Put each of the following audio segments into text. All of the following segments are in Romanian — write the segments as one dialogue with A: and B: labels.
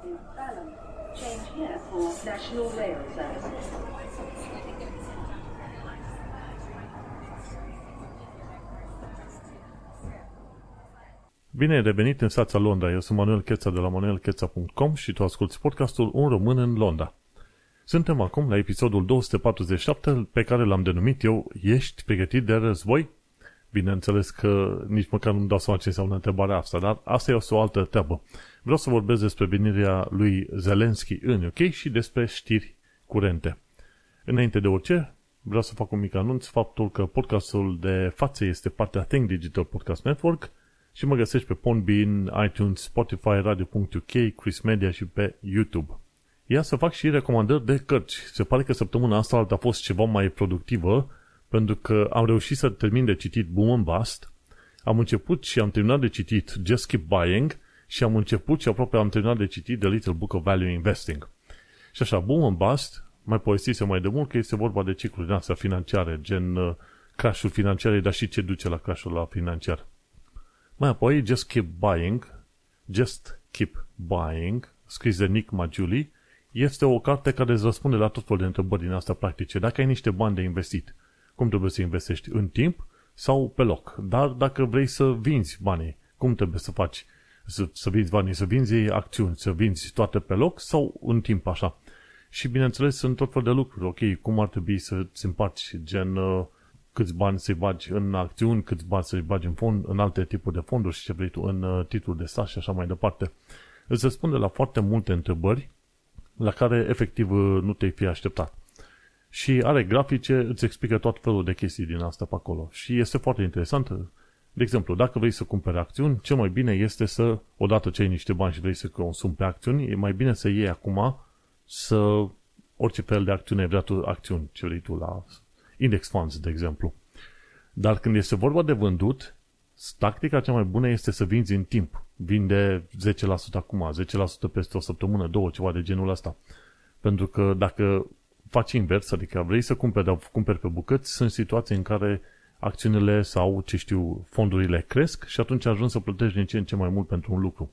A: Balham. Change here for National Rail Service.
B: Bine ai revenit în stația Londra. Eu sunt Manuel Cheța de la manuelcheța.com și tu asculti podcastul Un român în Londra. Suntem acum la episodul 247 pe care l-am denumit eu Ești pregătit de război? Bineînțeles că nici măcar nu-mi dau seama ce înseamnă întrebarea asta, dar asta e o altă treabă. Vreau să vorbesc despre venirea lui Zelensky în UK și despre știri curente. Înainte de orice, vreau să fac un mic anunț faptul că podcastul de față este partea Think Digital Podcast Network și mă găsești pe Podbean, iTunes, Spotify, Radio.uk, Chris Media și pe YouTube. Ia să fac și recomandări de cărți. Se pare că săptămâna asta a fost ceva mai productivă pentru că am reușit să termin de citit Boom and Bust, am început și am terminat de citit Just Keep Buying și am început și aproape am terminat de citit The Little Book of Value Investing. Și așa, Boom and Bust, mai povestise mai de mult că este vorba de cicluri din astea financiare, gen uh, crashul financiare, dar și ce duce la crashul la financiar. Mai apoi, Just Keep Buying, Just Keep Buying, scris de Nick Majuli, este o carte care îți răspunde la tot felul de întrebări din astea practice. Dacă ai niște bani de investit, cum trebuie să investești? În timp sau pe loc? Dar dacă vrei să vinzi banii, cum trebuie să faci? Să, să vinzi banii, să vinzi acțiuni, să vinzi toate pe loc sau în timp așa? Și bineînțeles sunt tot fel de lucruri. Ok, cum ar trebui să-ți împarți gen uh, câți bani să-i bagi în acțiuni, câți bani să-i bagi în fond, în alte tipuri de fonduri și ce vrei tu, în uh, titluri de stat și așa mai departe. Îți răspunde la foarte multe întrebări la care efectiv uh, nu te-ai fi așteptat. Și are grafice, îți explică tot felul de chestii din asta pe acolo. Și este foarte interesant. De exemplu, dacă vrei să cumperi acțiuni, cel mai bine este să, odată ce ai niște bani și vrei să consumi pe acțiuni, e mai bine să iei acum să orice fel de acțiune, vrea tu acțiuni, ce vrei tu la index funds, de exemplu. Dar când este vorba de vândut, tactica cea mai bună este să vinzi în timp. Vinde 10% acum, 10% peste o săptămână, două, ceva de genul ăsta. Pentru că dacă faci invers, adică vrei să cumperi, dar cumperi pe bucăți, sunt situații în care acțiunile sau, ce știu, fondurile cresc și atunci ajungi să plătești din ce în ce mai mult pentru un lucru.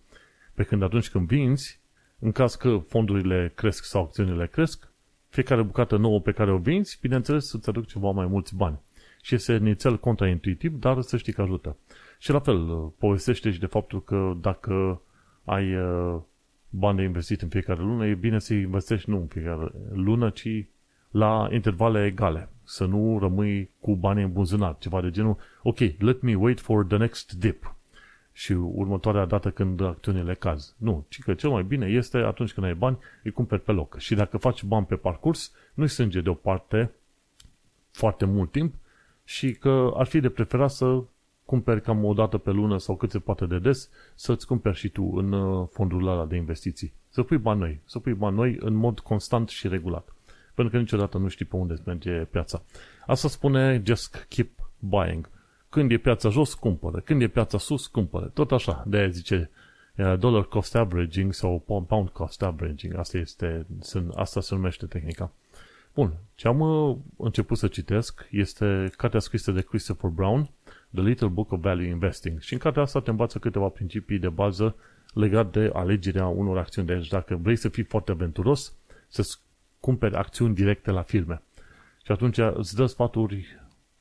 B: Pe când atunci când vinzi, în caz că fondurile cresc sau acțiunile cresc, fiecare bucată nouă pe care o vinzi, bineînțeles, să-ți aduc ceva mai mulți bani. Și este nițel contraintuitiv, dar să știi că ajută. Și la fel, povestește și de faptul că dacă ai uh, bani de investit în fiecare lună, e bine să investești nu în fiecare lună, ci la intervale egale. Să nu rămâi cu bani în buzunar, ceva de genul, ok, let me wait for the next dip și următoarea dată când acțiunile caz. Nu, ci că cel mai bine este atunci când ai bani, îi cumperi pe loc. Și dacă faci bani pe parcurs, nu-i strânge deoparte foarte mult timp și că ar fi de preferat să cumperi cam o dată pe lună sau cât se poate de des, să-ți cumperi și tu în uh, fondul ăla de investiții. Să pui bani noi, să pui bani noi în mod constant și regulat. Pentru că niciodată nu știi pe unde merge piața. Asta spune just keep buying. Când e piața jos, cumpără. Când e piața sus, cumpără. Tot așa. De aia zice dollar cost averaging sau pound cost averaging. Asta, este, asta se numește tehnica. Bun. Ce am uh, început să citesc este cartea scrisă de Christopher Brown, The Little Book of Value Investing. Și în cartea asta te învață câteva principii de bază legate de alegerea unor acțiuni. Deci dacă vrei să fii foarte aventuros, să cumperi acțiuni directe la firme. Și atunci îți dă sfaturi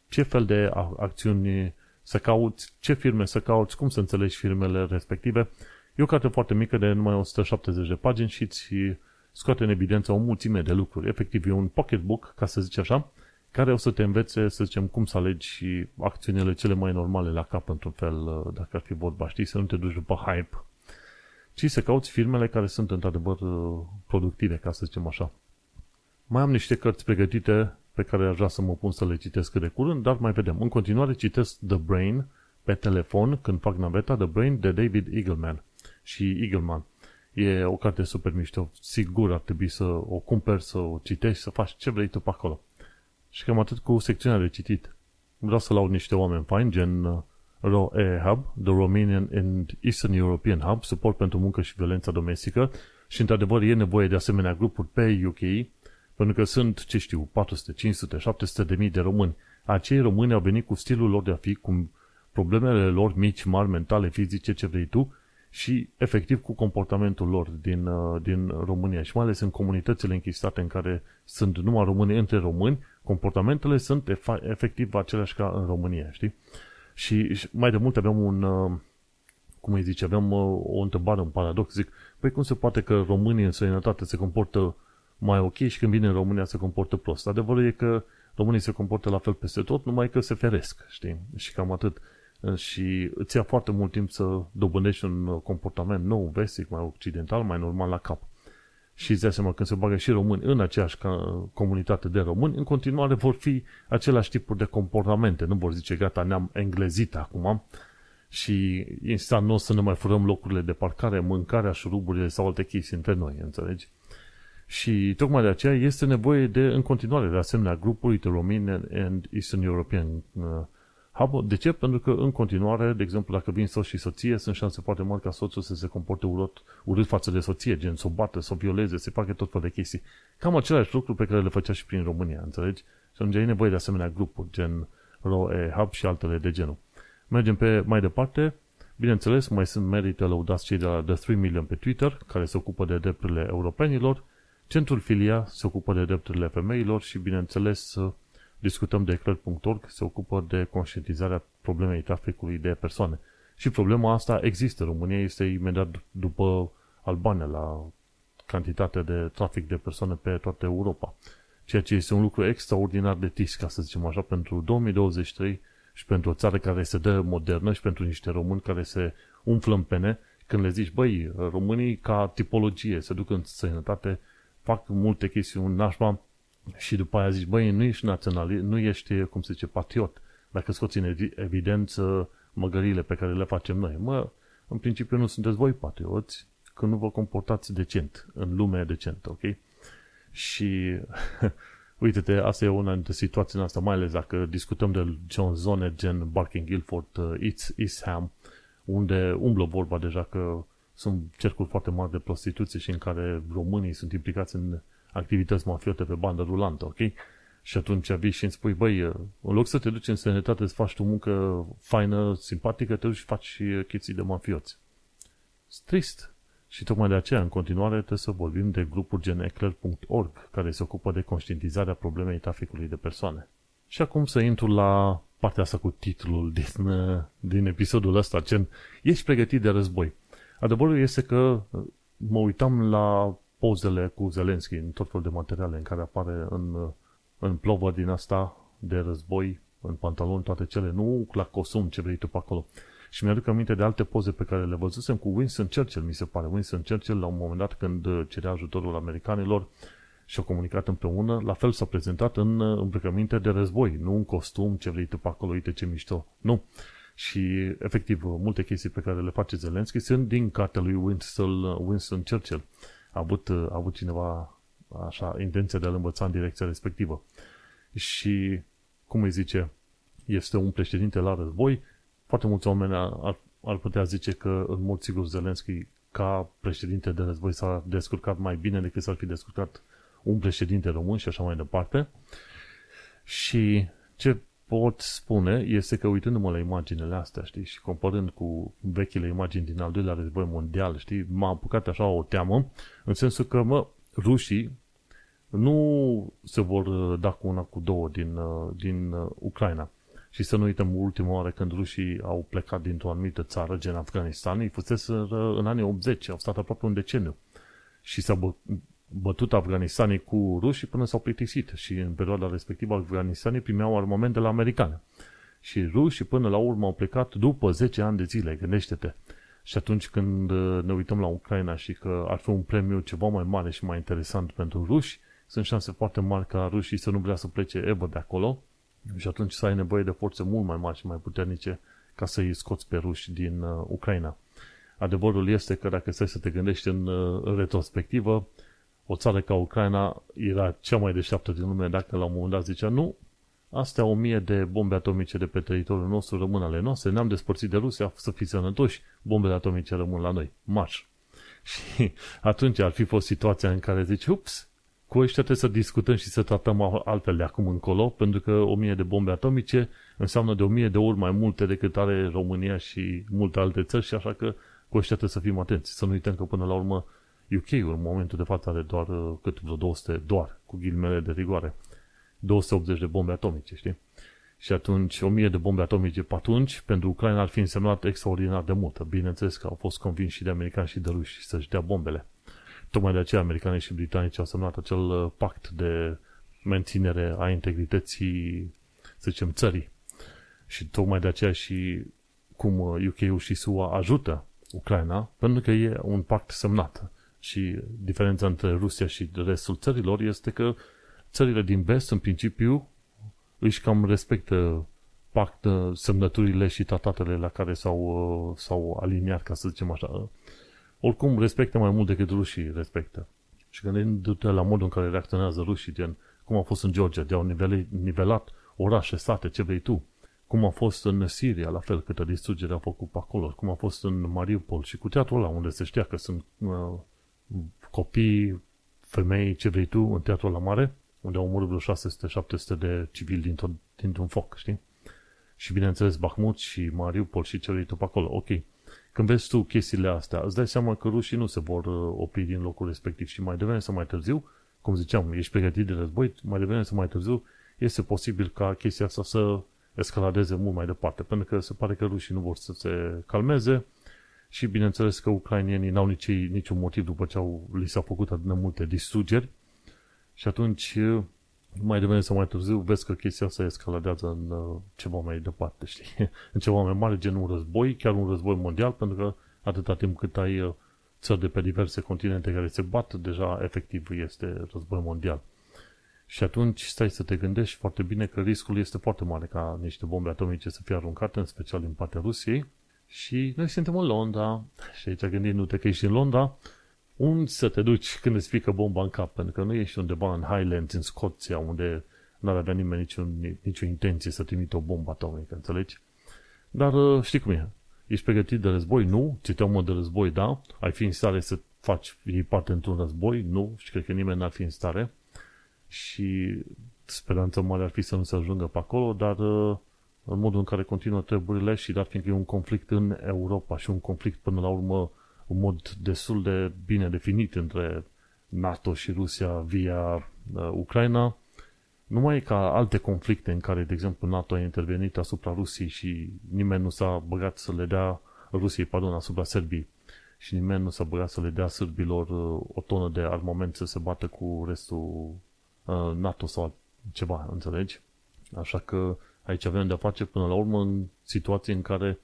B: ce fel de acțiuni să cauți, ce firme să cauți, cum să înțelegi firmele respective. E o carte foarte mică de numai 170 de pagini și îți scoate în evidență o mulțime de lucruri. Efectiv, e un pocketbook, ca să zici așa, care o să te învețe, să zicem, cum să alegi acțiunile cele mai normale la cap, într-un fel, dacă ar fi vorba, știi, să nu te duci după hype, ci să cauți firmele care sunt într-adevăr productive, ca să zicem așa. Mai am niște cărți pregătite pe care aș vrea să mă pun să le citesc cât de curând, dar mai vedem. În continuare citesc The Brain pe telefon când fac naveta, The Brain de David Eagleman și Eagleman. E o carte super mișto, sigur ar trebui să o cumperi, să o citești, să faci ce vrei tu pe acolo. Și cam atât cu secțiunea de citit. Vreau să laud niște oameni faini, gen uh, ROE Hub, The Romanian and Eastern European Hub, suport pentru muncă și violența domestică și într-adevăr e nevoie de asemenea grupuri pe UK, pentru că sunt, ce știu, 400, 500, 700 de mii de români. Acei români au venit cu stilul lor de a fi, cu problemele lor mici, mari, mentale, fizice, ce vrei tu, și efectiv cu comportamentul lor din, uh, din România și mai ales în comunitățile închisate în care sunt numai români între români, comportamentele sunt efectiv aceleași ca în România, știi? Și mai de mult aveam un, uh, cum îi zice, aveam uh, o întrebare, un paradox, zic, păi cum se poate că românii în străinătate se comportă mai ok și când vine în România se comportă prost? Adevărul e că românii se comportă la fel peste tot, numai că se feresc, știi? Și cam atât și îți ia foarte mult timp să dobândești un comportament nou, vestic, mai occidental, mai normal la cap. Și îți dai seama, când se bagă și români în aceeași comunitate de români, în continuare vor fi același tipuri de comportamente. Nu vor zice, gata, ne-am englezit acum și instant nu o să ne mai furăm locurile de parcare, mâncarea, șuruburile sau alte chestii între noi, înțelegi? Și tocmai de aceea este nevoie de, în continuare, de asemenea, grupuri de români and Eastern European uh, de ce? Pentru că în continuare, de exemplu, dacă vin soț și soție, sunt șanse foarte mari ca soțul să se comporte urât, urât față de soție, gen să o bată, să o violeze, să facă tot fel de chestii. Cam același lucru pe care le făcea și prin România, înțelegi? Și atunci ai nevoie de asemenea grupuri, gen ROE Hub și altele de genul. Mergem pe mai departe. Bineînțeles, mai sunt merită lăudați cei de la The 3 Million pe Twitter, care se ocupă de drepturile europenilor. Centrul Filia se ocupă de drepturile femeilor și, bineînțeles, discutăm de eclair.org, se ocupă de conștientizarea problemei traficului de persoane. Și problema asta există. România este imediat după Albania la cantitatea de trafic de persoane pe toată Europa. Ceea ce este un lucru extraordinar de trist, ca să zicem așa, pentru 2023 și pentru o țară care se dă modernă și pentru niște români care se umflă în pene, când le zici, băi, românii ca tipologie se duc în sănătate, fac multe chestiuni nașpa, și după aia zici, băi, nu ești naționalist, nu ești, cum se zice, patriot, dacă scoți în evidență măgările pe care le facem noi. Mă, în principiu nu sunteți voi patrioți când nu vă comportați decent, în lumea decentă, ok? Și uite-te, asta e una dintre situațiile astea, mai ales dacă discutăm de John zone gen Barking Guildford, uh, East, East Ham, unde umblă vorba deja că sunt cercuri foarte mari de prostituție și în care românii sunt implicați în activități mafiote pe bandă rulantă, ok? Și atunci vii și îmi spui, băi, în loc să te duci în sănătate să faci tu muncă faină, simpatică, te duci și faci și chestii de mafioți. Trist. Și tocmai de aceea, în continuare, trebuie să vorbim de grupuri gen eclair.org, care se ocupă de conștientizarea problemei traficului de persoane. Și acum să intru la partea asta cu titlul din, din episodul ăsta, gen, ești pregătit de război. Adevărul este că mă uitam la pozele cu Zelenski în tot felul de materiale în care apare în, în plovă din asta de război, în pantaloni, toate cele, nu la costum ce vrei tu pe acolo. Și mi-aduc aminte de alte poze pe care le văzusem cu Winston Churchill, mi se pare. Winston Churchill, la un moment dat, când cerea ajutorul americanilor și au comunicat împreună, la fel s-a prezentat în îmbrăcăminte de război, nu în costum, ce vrei tu pe acolo, uite ce mișto. Nu. Și, efectiv, multe chestii pe care le face Zelensky sunt din cartea lui Winston, Winston Churchill a avut, a avut cineva așa intenția de a-l învăța în direcția respectivă. Și, cum îi zice, este un președinte la război, foarte mulți oameni ar, ar putea zice că, în mod sigur, Zelenski, ca președinte de război, s-a descurcat mai bine decât s-ar fi descurcat un președinte român și așa mai departe. Și ce pot spune este că uitându-mă la imaginele astea, știi, și comparând cu vechile imagini din al doilea război mondial, știi, m-a apucat așa o teamă, în sensul că, mă, rușii nu se vor uh, da cu una cu două din, uh, din uh, Ucraina. Și să nu uităm ultima oară când rușii au plecat dintr-o anumită țară, gen Afganistan, îi fusese în anii 80, au stat aproape un deceniu. Și s-a bătut Afganistanii cu rușii până s-au plictisit și în perioada respectivă Afganistanii primeau armament de la americane. Și rușii până la urmă au plecat după 10 ani de zile, gândește-te. Și atunci când uh, ne uităm la Ucraina și că ar fi un premiu ceva mai mare și mai interesant pentru ruși, sunt șanse foarte mari ca rușii să nu vrea să plece ever de acolo și atunci să ai nevoie de forțe mult mai mari și mai puternice ca să-i scoți pe ruși din uh, Ucraina. Adevărul este că dacă stai să te gândești în, uh, în retrospectivă, o țară ca Ucraina era cea mai deșteaptă din lume dacă la un moment dat zicea nu, astea o mie de bombe atomice de pe teritoriul nostru rămân ale noastre, ne-am despărțit de Rusia, să fiți sănătoși, bombele atomice rămân la noi, marș. Și atunci ar fi fost situația în care zici, ups, cu ăștia trebuie să discutăm și să tratăm altfel de acum încolo, pentru că o mie de bombe atomice înseamnă de o mie de ori mai multe decât are România și multe alte țări și așa că cu cu ăștia trebuie să fim atenți. Să nu uităm că până la urmă UK-ul în momentul de față are doar uh, cât vreo 200, doar, cu ghilimele de rigoare, 280 de bombe atomice, știi? Și atunci, 1000 de bombe atomice pe atunci, pentru Ucraina ar fi însemnat extraordinar de mult. Bineînțeles că au fost convinși și de americani și de ruși să-și dea bombele. Tocmai de aceea americanii și britanici au semnat acel uh, pact de menținere a integrității, să zicem, țării. Și tocmai de aceea și cum UK-ul uh, și SUA ajută Ucraina, pentru că e un pact semnat. Și diferența între Rusia și restul țărilor este că țările din vest, în principiu, își cam respectă pact, semnăturile și tratatele la care s-au, uh, s-au aliniat, ca să zicem așa. Oricum, respectă mai mult decât rușii respectă. Și gândindu-te la modul în care reacționează rușii, gen cum a fost în Georgia, de-au nivelat orașe, state, ce vrei tu, cum a fost în Siria, la fel, câtă distrugere a făcut pe acolo, cum a fost în Mariupol și cu teatrul ăla, unde se știa că sunt uh, copii, femei, ce vrei tu, în teatrul la mare, unde au omorât vreo 600-700 de civili dintr-un, dintr-un foc, știi? Și bineînțeles Bahmut și Mariupol și ce vrei tu pe acolo, ok. Când vezi tu chestiile astea, îți dai seama că rușii nu se vor uh, opri din locul respectiv și mai devreme sau mai târziu, cum ziceam, ești pregătit de război, mai devreme sau mai târziu, este posibil ca chestia asta să escaladeze mult mai departe, pentru că se pare că rușii nu vor să se calmeze și bineînțeles că ucrainienii n-au nici, niciun motiv după ce au, li s-au făcut atât de multe distrugeri și atunci mai devreme sau mai târziu vezi că chestia asta escaladează în uh, ceva mai departe, știi? în ceva mai mare, gen un război, chiar un război mondial, pentru că atâta timp cât ai uh, țări de pe diverse continente care se bat, deja efectiv este război mondial. Și atunci stai să te gândești foarte bine că riscul este foarte mare ca niște bombe atomice să fie aruncate, în special din partea Rusiei. Și noi suntem în Londra și aici gândindu-te că ești în Londra, unde să te duci când îți pică bomba în cap? Pentru că nu ești undeva în Highlands, în Scoția, unde n-ar avea nimeni niciun, nicio intenție să trimită o bombă atomică, înțelegi? Dar uh, știi cum e? Ești pregătit de război? Nu. Ți te de război? Da. Ai fi în stare să faci iei parte într-un război? Nu. Și cred că nimeni n-ar fi în stare și speranța mare ar fi să nu se ajungă pe acolo, dar uh, în modul în care continuă treburile și dar fiindcă e un conflict în Europa și un conflict până la urmă un mod destul de bine definit între NATO și Rusia via uh, Ucraina, nu mai e ca alte conflicte în care, de exemplu, NATO a intervenit asupra Rusiei și nimeni nu s-a băgat să le dea Rusiei, pardon, asupra Serbiei și nimeni nu s-a băgat să le dea sârbilor uh, o tonă de armament să se bată cu restul Uh, NATO sau ceva, înțelegi? Așa că aici avem de-a face până la urmă în situații în care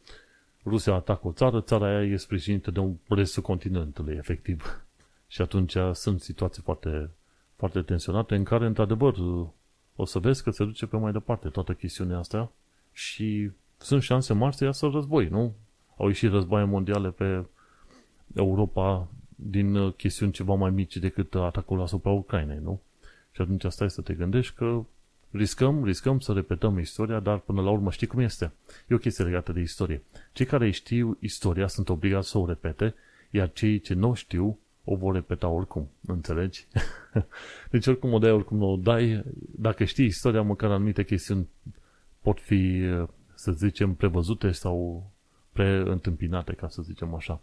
B: Rusia atacă o țară, țara aia e sprijinită de un restul continentului, efectiv. Și atunci sunt situații foarte, foarte tensionate în care, într-adevăr, o să vezi că se duce pe mai departe toată chestiunea asta și sunt șanse mari să iasă război, nu? Au ieșit războaie mondiale pe Europa din chestiuni ceva mai mici decât atacul asupra Ucrainei, nu? Și atunci stai să te gândești că riscăm, riscăm să repetăm istoria, dar până la urmă știi cum este. E o chestie legată de istorie. Cei care știu istoria sunt obligați să o repete, iar cei ce nu știu o vor repeta oricum. Înțelegi? deci oricum o dai, oricum nu o dai. Dacă știi istoria, măcar anumite chestiuni pot fi, să zicem, prevăzute sau preîntâmpinate, ca să zicem așa.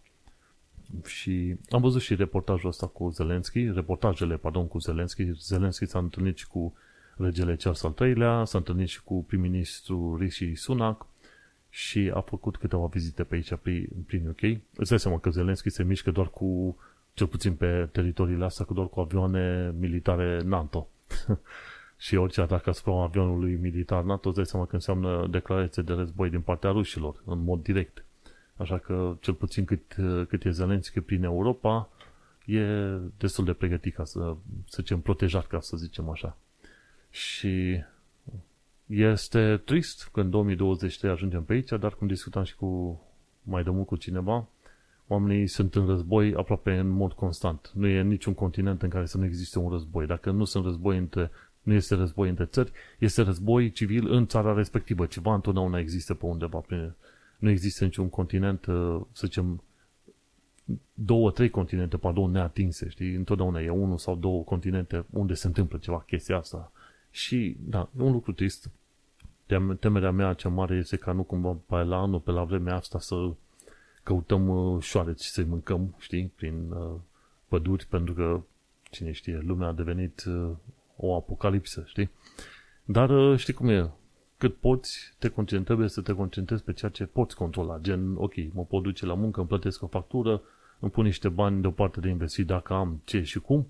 B: Și am văzut și reportajul ăsta cu Zelenski, reportajele, pardon, cu Zelenski. Zelenski s-a întâlnit și cu regele Charles al III-lea, s-a întâlnit și cu prim-ministru Rishi Sunak și a făcut câteva vizite pe aici, prin UK. Îți dai seama că Zelenski se mișcă doar cu, cel puțin pe teritoriile astea, cu doar cu avioane militare NATO. și orice atac asupra avionului militar NATO, îți dai seama că înseamnă declarație de război din partea rușilor, în mod direct. Așa că, cel puțin cât, cât e Zelenski prin Europa, e destul de pregătit ca să, să zicem, protejat, ca să zicem așa. Și este trist că în 2023 ajungem pe aici, dar cum discutam și cu mai de mult cu cineva, oamenii sunt în război aproape în mod constant. Nu e niciun continent în care să nu existe un război. Dacă nu sunt război între, nu este război între țări, este război civil în țara respectivă. Ceva întotdeauna există pe undeva prin, nu există niciun continent, uh, să zicem, două, trei continente, pardon, neatinse, știi? Întotdeauna e unul sau două continente unde se întâmplă ceva chestia asta. Și, da, e un lucru trist. Temerea mea cea mare este ca nu cumva pe la anul, pe la vremea asta să căutăm uh, șoareci să-i mâncăm, știi, prin uh, păduri, pentru că, cine știe, lumea a devenit uh, o apocalipsă, știi? Dar uh, știi cum e, cât poți, te concentrezi, trebuie să te concentrezi pe ceea ce poți controla. Gen, ok, mă pot duce la muncă, îmi plătesc o factură, îmi pun niște bani deoparte de investit dacă am ce și cum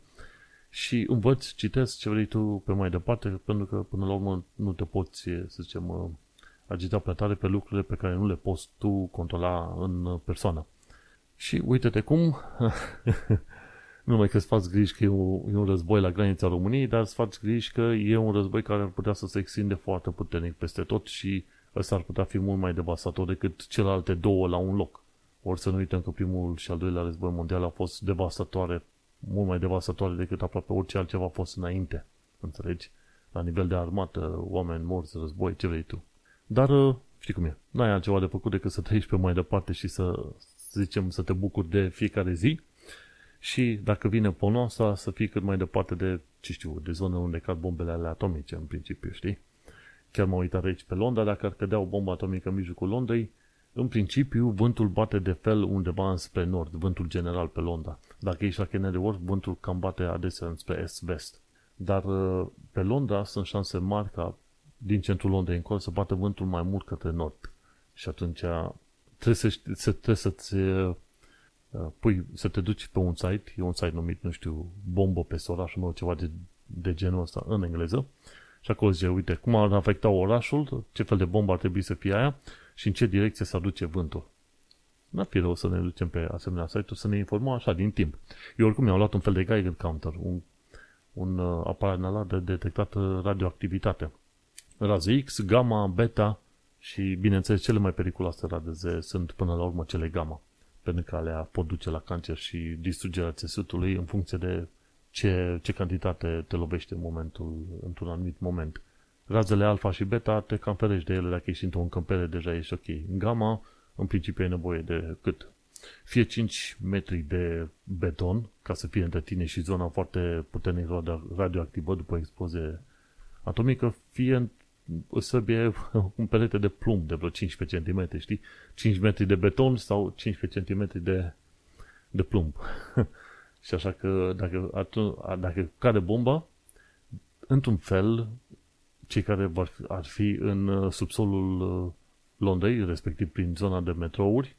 B: și învăț, citesc ce vrei tu pe mai departe, pentru că până la urmă nu te poți, să zicem, agita prea tare pe lucrurile pe care nu le poți tu controla în persoană. Și uite-te cum, nu numai că îți faci griji că e un, e un război la granița României, dar îți faci griji că e un război care ar putea să se extinde foarte puternic peste tot și ăsta ar putea fi mult mai devastator decât celelalte două la un loc. Ori să nu uităm că primul și al doilea război mondial a fost devastatoare, mult mai devastatoare decât aproape orice altceva a fost înainte. Înțelegi? La nivel de armată, oameni morți, război, ce vrei tu. Dar, uh, știi cum e, n-ai altceva de făcut decât să trăiești pe mai departe și să, să zicem, să te bucuri de fiecare zi și dacă vine ponoasa să fii cât mai departe de, ce știu, de zone unde cad bombele alea atomice în principiu, știi? Chiar m-am uitat aici pe Londra, dacă ar cădea o bombă atomică în mijlocul Londrei, în principiu vântul bate de fel undeva înspre nord, vântul general pe Londra. Dacă ești la Canary Wharf, vântul cam bate adesea înspre est-vest. Dar uh, pe Londra sunt șanse mari ca din centrul Londrei încolo să bată vântul mai mult către nord. Și atunci trebuie, să, să, trebuie să-ți uh, pui, să te duci pe un site, e un site numit, nu știu, bombă pe orașul meu, ceva de, de genul ăsta în engleză, și acolo zice, uite, cum ar afecta orașul, ce fel de bombă ar trebui să fie aia și în ce direcție să aduce vântul. N-ar fi rău să ne ducem pe asemenea site-uri să ne informăm așa din timp. Eu oricum mi-am luat un fel de Geiger counter, un, un uh, aparat de detectat radioactivitate raze X, gamma, beta și, bineînțeles, cele mai periculoase raze sunt până la urmă cele gamma, pentru că alea pot duce la cancer și distrugerea țesutului în funcție de ce, ce cantitate te lovește în momentul, într-un anumit moment. Razele alfa și beta te cam ferești de ele dacă ești într-o încăpere, deja ești ok. În gamma, în principiu, e nevoie de cât? Fie 5 metri de beton, ca să fie între tine și zona foarte puternic radioactivă după explozie atomică, fie să fie un perete de plumb de vreo 15 cm, știi? 5 metri de beton sau 15 cm de, de plumb. și așa că dacă, atunci, dacă cade bomba, într-un fel, cei care ar fi în uh, subsolul uh, Londrei, respectiv prin zona de metrouri,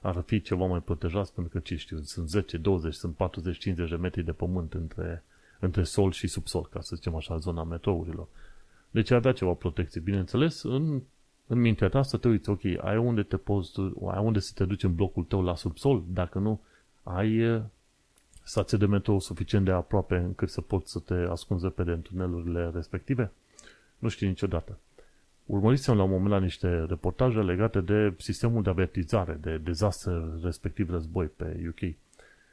B: ar fi ceva mai protejați, pentru că, ce știu, sunt 10, 20, sunt 40, 50 de metri de pământ între, între sol și subsol, ca să zicem așa, zona metrourilor. Deci avea ceva protecție. Bineînțeles, în, în mintea ta să te uiți, ok, ai unde, te poți, ai unde să te duci în blocul tău la subsol, dacă nu, ai stație de metrou suficient de aproape încât să poți să te ascunzi pe în tunelurile respective? Nu știi niciodată. Urmărisem la un moment la niște reportaje legate de sistemul de avertizare, de dezastre, respectiv război pe UK.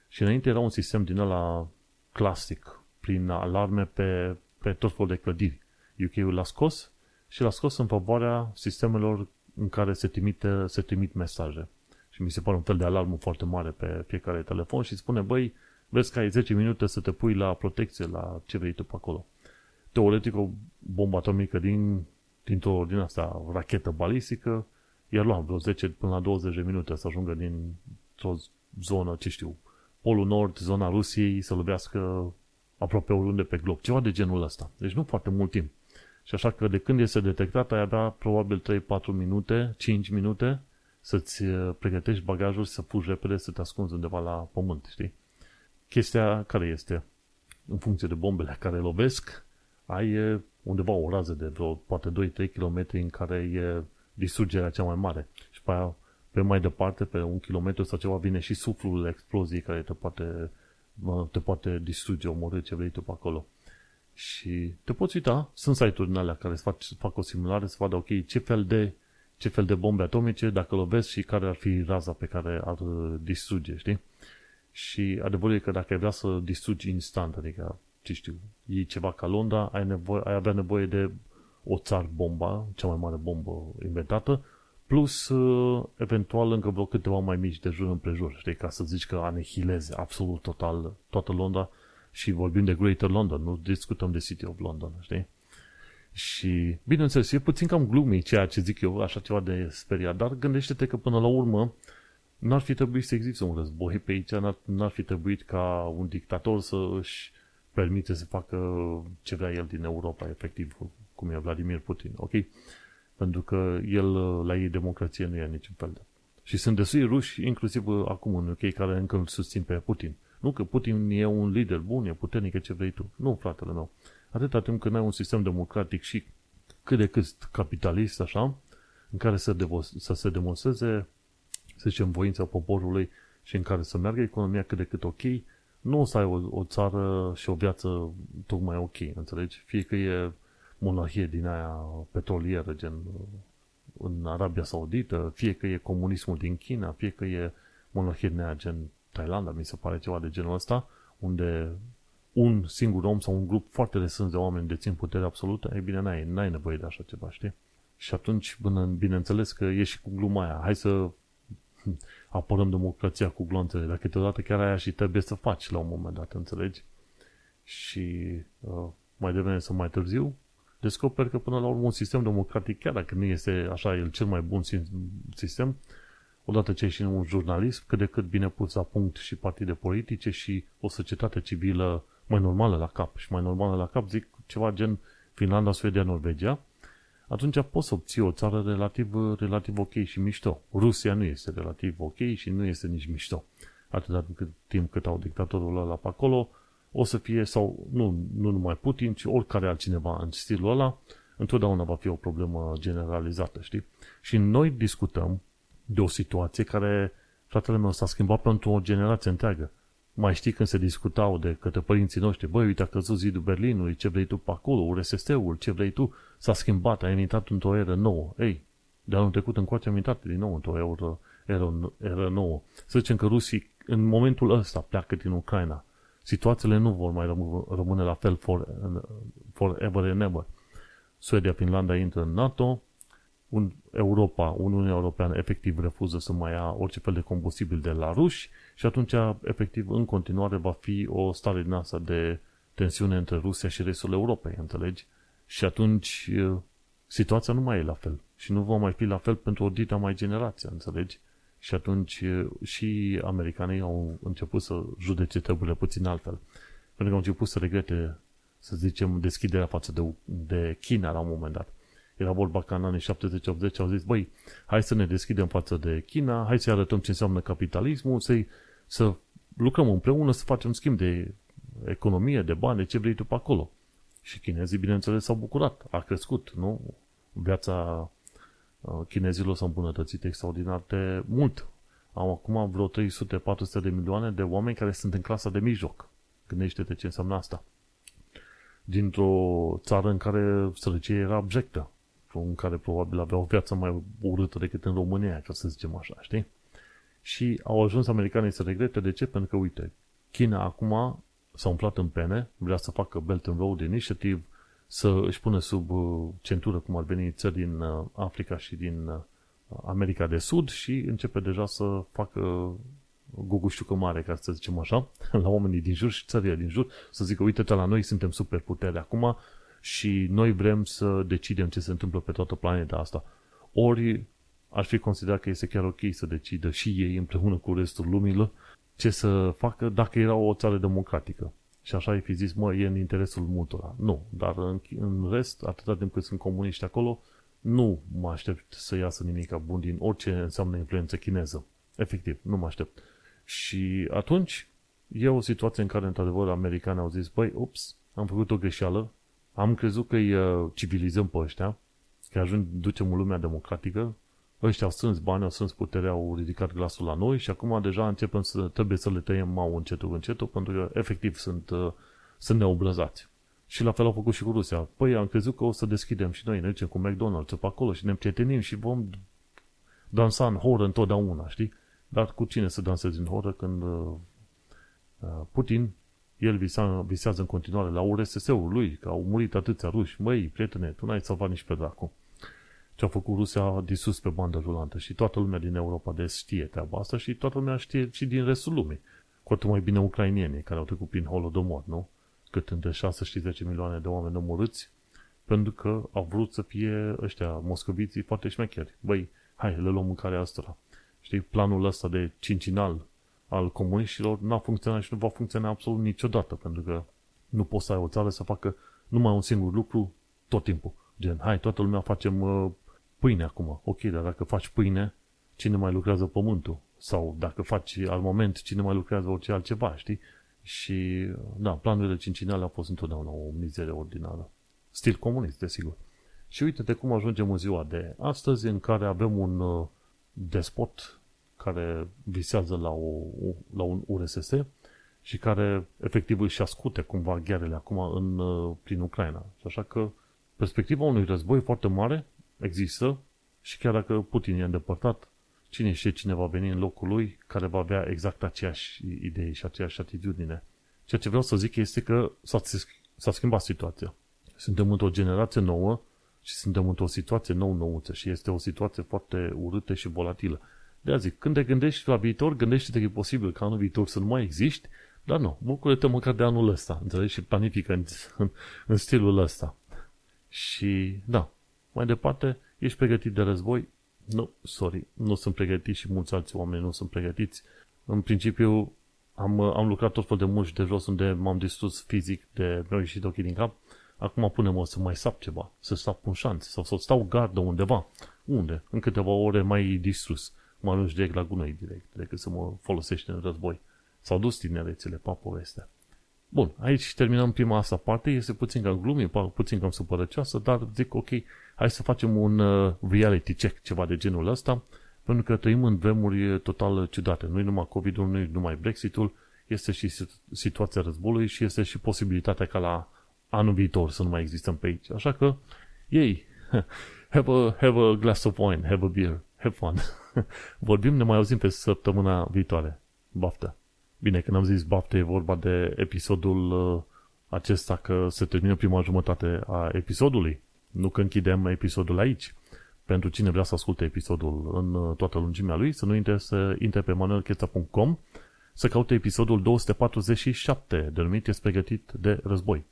B: Și înainte era un sistem din ăla clasic, prin alarme pe, pe tot felul de clădiri. UK-ul l-a scos și l-a scos în favoarea sistemelor în care se, trimite, se trimit mesaje. Și mi se pare un fel de alarmă foarte mare pe fiecare telefon și spune, băi, vezi că ai 10 minute să te pui la protecție, la ce vrei tu pe acolo. Teoretic, o bombă atomică din, dintr-o din asta rachetă balistică iar lua vreo 10 până la 20 de minute să ajungă dintr-o zonă, ce știu, Polul Nord, zona Rusiei, să lovească aproape oriunde pe glob. Ceva de genul ăsta. Deci nu foarte mult timp. Și așa că de când este detectat, ai avea probabil 3-4 minute, 5 minute să-ți uh, pregătești bagajul să fugi repede, să te ascunzi undeva la pământ, știi? Chestia care este, în funcție de bombele care lovesc, ai uh, undeva o rază de vreo, poate 2-3 km în care e distrugerea cea mai mare. Și pe aia, pe mai departe, pe un kilometru sau ceva, vine și suflul exploziei care te poate, te poate distruge, omorâ ce vrei tu pe acolo. Și te poți uita, sunt site-uri în alea care fac, fac o simulare să vadă, ok, ce fel de ce fel de bombe atomice, dacă lovesc și care ar fi raza pe care ar distruge, știi? Și adevărul e că dacă ai vrea să distrugi instant, adică, ce știu, iei ceva ca Londra, ai, nevoie, ai avea nevoie de o țar bomba, cea mai mare bombă inventată, plus uh, eventual încă vreo câteva mai mici de jur împrejur, știi, ca să zici că anihileze absolut total toată Londra și vorbim de Greater London, nu discutăm de City of London, știi? Și, bineînțeles, e puțin cam gloomy ceea ce zic eu, așa ceva de speriat, dar gândește-te că până la urmă n-ar fi trebuit să existe un război pe aici, n-ar, n-ar fi trebuit ca un dictator să își permite să facă ce vrea el din Europa, efectiv, cum e Vladimir Putin, ok? Pentru că el, la ei, democrație nu e niciun fel de. Și sunt destui ruși, inclusiv acum în UK, care încă îl susțin pe Putin. Nu că Putin e un lider bun, e puternic, e ce vrei tu. Nu, fratele meu. Atâta timp când ai un sistem democratic și cât de cât capitalist, așa, în care să, devo- să se demonstreze, să zicem, voința poporului și în care să meargă economia cât de cât ok, nu o să ai o, o țară și o viață tocmai ok, înțelegi? Fie că e monarhie din aia petrolieră, gen în Arabia Saudită, fie că e comunismul din China, fie că e monarhie din aia gen Thailanda, mi se pare ceva de genul ăsta, unde un singur om sau un grup foarte restrâns de oameni dețin putere absolută, e bine, n-ai, n-ai nevoie de așa ceva, știi? Și atunci, bine, bineînțeles că e și cu gluma aia. Hai să apărăm democrația cu glonțele, dar câteodată chiar aia și trebuie să faci la un moment dat, înțelegi? Și uh, mai devreme sau mai târziu, descoperi că până la urmă un sistem democratic, chiar dacă nu este așa el cel mai bun sistem, odată ce ești un jurnalist, cât de cât bine pus la punct și partide politice și o societate civilă mai normală la cap. Și mai normală la cap zic ceva gen Finlanda, Suedia, Norvegia, atunci poți să obții o țară relativ, relativ ok și mișto. Rusia nu este relativ ok și nu este nici mișto. Atâta timp cât au dictatorul ăla pe acolo, o să fie, sau nu, nu numai Putin, ci oricare altcineva în stilul ăla, întotdeauna va fi o problemă generalizată, știi? Și noi discutăm de o situație care, fratele meu, s-a schimbat pentru o generație întreagă. Mai știi când se discutau de către părinții noștri, băi, uite, a căzut zidul Berlinului, ce vrei tu pe acolo, URSS-ul, ce vrei tu, s-a schimbat, a intrat într-o eră nouă. Ei, de anul trecut încoace am intrat din nou într-o eră, eră, eră nouă. Să zicem că rusii în momentul ăsta pleacă din Ucraina. Situațiile nu vor mai rămâne la fel for, forever and ever. Suedia, Finlanda intră în NATO, un Europa, Uniunea Europeană efectiv refuză să mai ia orice fel de combustibil de la ruși și atunci efectiv în continuare va fi o stare din asta de tensiune între Rusia și restul Europei, înțelegi? Și atunci situația nu mai e la fel și nu va mai fi la fel pentru o dita mai generație, înțelegi? Și atunci și americanii au început să judece treburile puțin altfel. Pentru că au început să regrete, să zicem, deschiderea față de, de China la un moment dat. Era vorba ca în anii 70-80 au zis, băi, hai să ne deschidem față de China, hai să-i arătăm ce înseamnă capitalismul, să să lucrăm împreună, să facem schimb de economie, de bani, de ce vrei tu pe acolo. Și chinezii, bineînțeles, s-au bucurat. A crescut, nu? Viața uh, chinezilor s-a îmbunătățit extraordinar de mult. Am acum vreo 300-400 de milioane de oameni care sunt în clasa de mijloc. Gândește-te ce înseamnă asta. Dintr-o țară în care sărăcie era abjectă în care probabil avea o viață mai urâtă decât în România, ca să zicem așa, știi? Și au ajuns americanii să regrete. De ce? Pentru că, uite, China acum s-a umflat în pene, vrea să facă Belt and Road Initiative, să își pună sub uh, centură, cum ar veni țări din uh, Africa și din uh, America de Sud și începe deja să facă guguștiucă mare, ca să zicem așa, la oamenii din jur și țările din jur, să zică, uite-te la noi, suntem super putere acum, și noi vrem să decidem ce se întâmplă pe toată planeta asta. Ori ar fi considerat că este chiar ok să decidă și ei împreună cu restul lumii ce să facă dacă era o țară democratică. Și așa ai fi zis, mă, e în interesul multora. Nu, dar în, în rest, atâta timp cât sunt comuniști acolo, nu mă aștept să iasă nimic bun din orice înseamnă influență chineză. Efectiv, nu mă aștept. Și atunci e o situație în care, într-adevăr, americanii au zis, băi, ups, am făcut o greșeală, am crezut că îi uh, civilizăm pe ăștia, că ajung, ducem o lumea democratică, ăștia au strâns bani, au strâns puterea, au ridicat glasul la noi și acum deja începem să, trebuie să le tăiem mau încetul încetul, pentru că efectiv sunt, uh, sunt neobrăzați. Și la fel au făcut și cu Rusia. Păi am crezut că o să deschidem și noi, ne ducem cu McDonald's pe acolo și ne prietenim și vom dansa în horă întotdeauna, știi? Dar cu cine să dansezi în horă când uh, Putin el visa, visează în continuare la URSS-ul lui, că au murit atâția ruși. Măi, prietene, tu n-ai salvat nici pe dracu. Ce a făcut Rusia disus pe bandă rulantă și toată lumea din Europa de știe treaba asta și toată lumea știe și din restul lumii. Cu atât mai bine ucrainienii care au trecut prin holodomor, nu? Cât între 6 și 10 milioane de oameni omorâți pentru că au vrut să fie ăștia moscoviții foarte șmecheri. Băi, hai, le luăm mâncarea asta. Știi, planul ăsta de cincinal al comuniștilor n-a funcționat și nu va funcționa absolut niciodată, pentru că nu poți să ai o țară să facă numai un singur lucru tot timpul. Gen, hai, toată lumea facem uh, pâine acum. Ok, dar dacă faci pâine, cine mai lucrează pământul? Sau dacă faci al moment, cine mai lucrează orice altceva, știi? Și, da, planurile cincinale au fost întotdeauna o mizerie ordinară. Stil comunist, desigur. Și uite-te cum ajungem în ziua de astăzi în care avem un uh, despot care visează la, o, la un URSS și care efectiv își ascute cumva ghearele acum în, uh, prin Ucraina. Și așa că perspectiva unui război foarte mare există și chiar dacă Putin e îndepărtat, cine știe cine va veni în locul lui care va avea exact aceeași idee și aceeași atitudine. Ceea ce vreau să zic este că s-a, s-a schimbat situația. Suntem într-o generație nouă și suntem într-o situație nou-nouță și este o situație foarte urâtă și volatilă. De a zic, când te gândești la viitor, gândește-te că e posibil ca anul viitor să nu mai existi, dar nu, bucură-te măcar de anul ăsta, înțelegi? Și planifică în, în, în stilul ăsta. Și, da, mai departe, ești pregătit de război? Nu, sorry, nu sunt pregătit și mulți alți oameni nu sunt pregătiți. În principiu, am, am lucrat tot fel de mult de jos unde m-am distrus fizic de mi-au ieșit ochii din cap. Acum punem-o să mai sap ceva, să sap un șanț sau să stau gardă undeva. Unde? În câteva ore mai distrus. Mă arunci direct la gunoi direct, decât să mă folosești în război. S-au dus tinerețele, pa povestea. Bun, aici terminăm prima asta parte, este puțin cam glumie, puțin cam supărăcioasă, dar zic ok, hai să facem un uh, reality check, ceva de genul ăsta, pentru că trăim în vremuri total ciudate. Nu numai COVID-ul, nu numai Brexit-ul, este și situația războiului și este și posibilitatea ca la anul viitor să nu mai existăm pe aici. Așa că, ei, have a, have a glass of wine, have a beer, have fun. Vorbim, ne mai auzim pe săptămâna viitoare. Baftă! Bine, când am zis baftă, e vorba de episodul uh, acesta că se termină prima jumătate a episodului. Nu că închidem episodul aici. Pentru cine vrea să asculte episodul în uh, toată lungimea lui, să nu intre, să intre pe manuelcheța.com să caute episodul 247, denumit Este pregătit de război.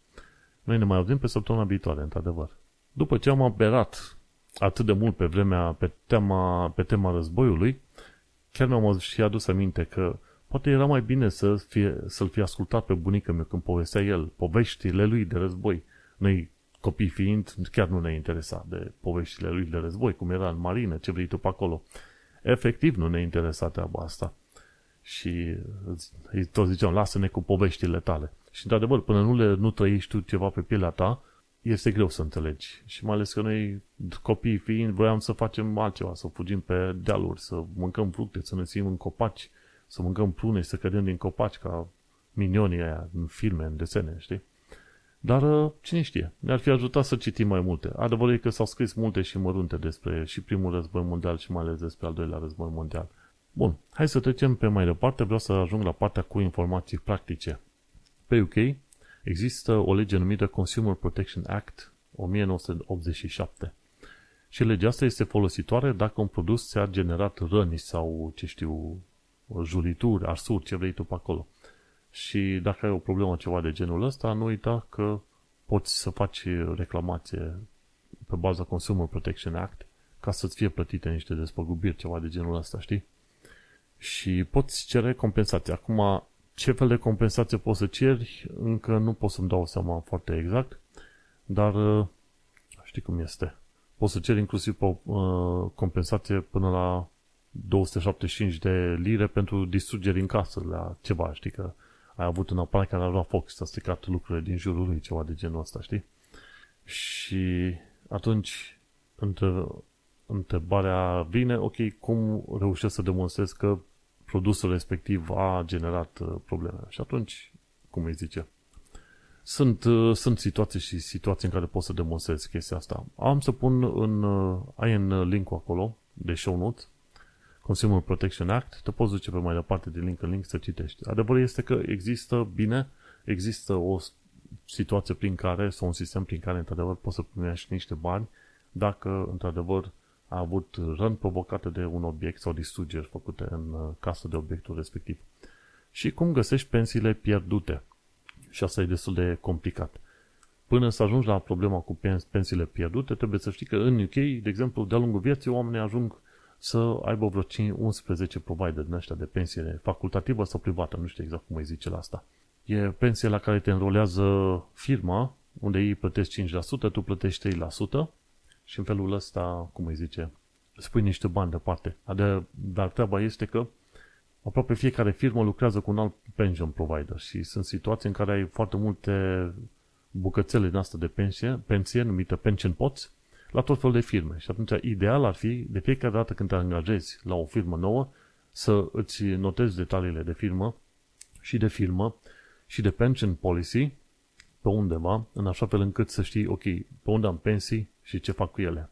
B: Noi ne mai auzim pe săptămâna viitoare, într-adevăr. După ce am aberat atât de mult pe vremea, pe tema, pe tema războiului, chiar mi-am și adus aminte că Poate era mai bine să fie, să-l fie ascultat pe bunica meu când povestea el poveștile lui de război. Noi, copii fiind, chiar nu ne interesa de poveștile lui de război, cum era în marină, ce vrei tu pe acolo. Efectiv nu ne interesa treaba asta. Și îi tot ziceam, lasă-ne cu poveștile tale. Și într-adevăr, până nu, le, nu trăiești tu ceva pe pielea ta, este greu să înțelegi. Și mai ales că noi, copii fiind, voiam să facem altceva, să fugim pe dealuri, să mâncăm fructe, să ne ținem în copaci, să mâncăm prune și să cădem din copaci ca minionii aia în filme, în desene, știi? Dar uh, cine știe, ne-ar fi ajutat să citim mai multe. Adevărul e că s-au scris multe și mărunte despre și primul război mondial și mai ales despre al doilea război mondial. Bun, hai să trecem pe mai departe, vreau să ajung la partea cu informații practice. Pe UK există o lege numită Consumer Protection Act 1987. Și legea asta este folositoare dacă un produs ți-a generat răni sau, ce știu, jurituri, arsuri, ce vrei tu pe acolo. Și dacă ai o problemă ceva de genul ăsta, nu uita că poți să faci reclamație pe baza Consumer Protection Act ca să-ți fie plătite niște despăgubiri, ceva de genul ăsta, știi? Și poți cere compensație. Acum, ce fel de compensație poți să ceri, încă nu pot să-mi dau seama foarte exact, dar știi cum este. Poți să ceri inclusiv o uh, compensație până la 275 de lire pentru distrugeri în casă la ceva, știi că ai avut un aparat care a luat foc și s-a stricat lucrurile din jurul lui, ceva de genul ăsta, știi? Și atunci între, întrebarea vine, ok, cum reușesc să demonstrez că produsul respectiv a generat uh, probleme? Și atunci, cum îi zice? Sunt, uh, sunt situații și situații în care poți să demonstrezi chestia asta. Am să pun în, uh, ai în link acolo de show notes Consumer Protection Act, te poți duce pe mai departe din link în link să citești. Adevărul este că există, bine, există o situație prin care, sau un sistem prin care, într-adevăr, poți să primești niște bani dacă, într-adevăr, a avut răni provocate de un obiect sau distrugeri făcute în uh, casă de obiectul respectiv. Și cum găsești pensiile pierdute. Și asta e destul de complicat. Până să ajungi la problema cu pensiile pierdute, trebuie să știi că în UK, de exemplu, de-a lungul vieții, oamenii ajung să aibă vreo 5, 11 provider din ăștia de pensie facultativă sau privată, nu știu exact cum îi zice la asta. E pensie la care te înrolează firma, unde ei plătesc 5%, tu plătești 3% și în felul ăsta, cum îi zice, spui niște bani deoparte. Dar treaba este că aproape fiecare firmă lucrează cu un alt pension provider și sunt situații în care ai foarte multe bucățele din asta de pensie, pensie numită pension pots, la tot felul de firme. Și atunci, ideal ar fi, de fiecare dată când te angajezi la o firmă nouă, să îți notezi detaliile de firmă și de firmă și de pension policy pe undeva, în așa fel încât să știi, ok, pe unde am pensii și ce fac cu ele.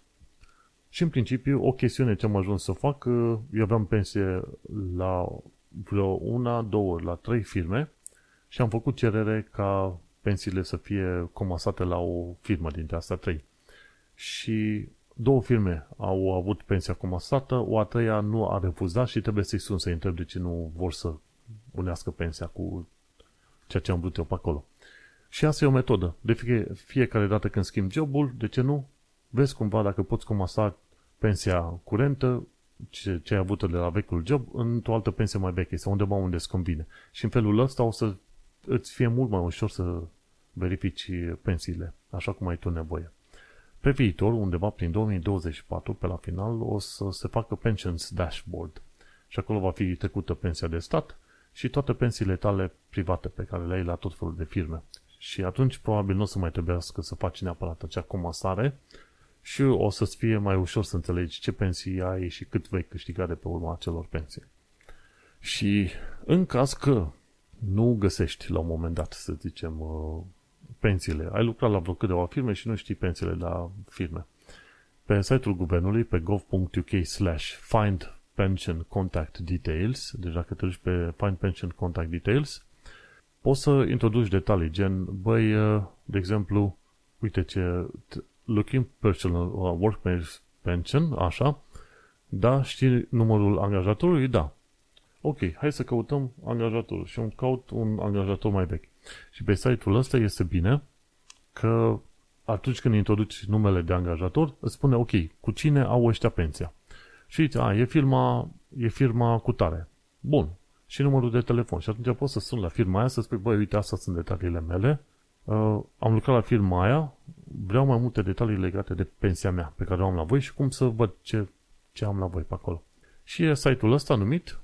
B: Și în principiu, o chestiune ce am ajuns să fac, eu aveam pensie la vreo una, două, la trei firme și am făcut cerere ca pensiile să fie comasate la o firmă dintre astea trei. Și două firme au avut pensia comasată, o a treia nu a refuzat și trebuie să-i sun să întreb de ce nu vor să unească pensia cu ceea ce am vrut eu pe acolo. Și asta e o metodă. De fie, fiecare dată când schimb jobul, de ce nu? Vezi cumva dacă poți comasa pensia curentă, ce, ce ai avut de la vechiul job, într-o altă pensie mai veche sau undeva unde îți convine. Și în felul ăsta o să îți fie mult mai ușor să verifici pensiile, așa cum ai tu nevoie. Pe viitor, undeva prin 2024, pe la final, o să se facă Pensions Dashboard și acolo va fi trecută pensia de stat și toate pensiile tale private pe care le ai la tot felul de firme. Și atunci probabil nu o să mai trebuiască să faci neapărat acea comasare și o să-ți fie mai ușor să înțelegi ce pensii ai și cât vei câștiga de pe urma acelor pensii. Și în caz că nu găsești la un moment dat, să zicem, uh, pensiile. Ai lucrat la vreo câteva firme și nu știi pensiile la firme. Pe site-ul guvernului, pe gov.uk slash find pension contact details, deci dacă te duci pe find pension contact details, poți să introduci detalii, gen, băi, uh, de exemplu, uite ce, looking personal uh, work pension, așa, da, știi numărul angajatorului? Da. Ok, hai să căutăm angajatorul și un caut un angajator mai vechi. Și pe site-ul ăsta este bine că atunci când introduci numele de angajator, îți spune, ok, cu cine au ăștia pensia? Și zice, a, e firma, e firma cu tare. Bun. Și numărul de telefon. Și atunci poți să sun la firma aia să spui, băi, uite, astea sunt detaliile mele. Uh, am lucrat la firma aia, vreau mai multe detalii legate de pensia mea pe care o am la voi și cum să văd ce, ce am la voi pe acolo. Și e site-ul ăsta numit,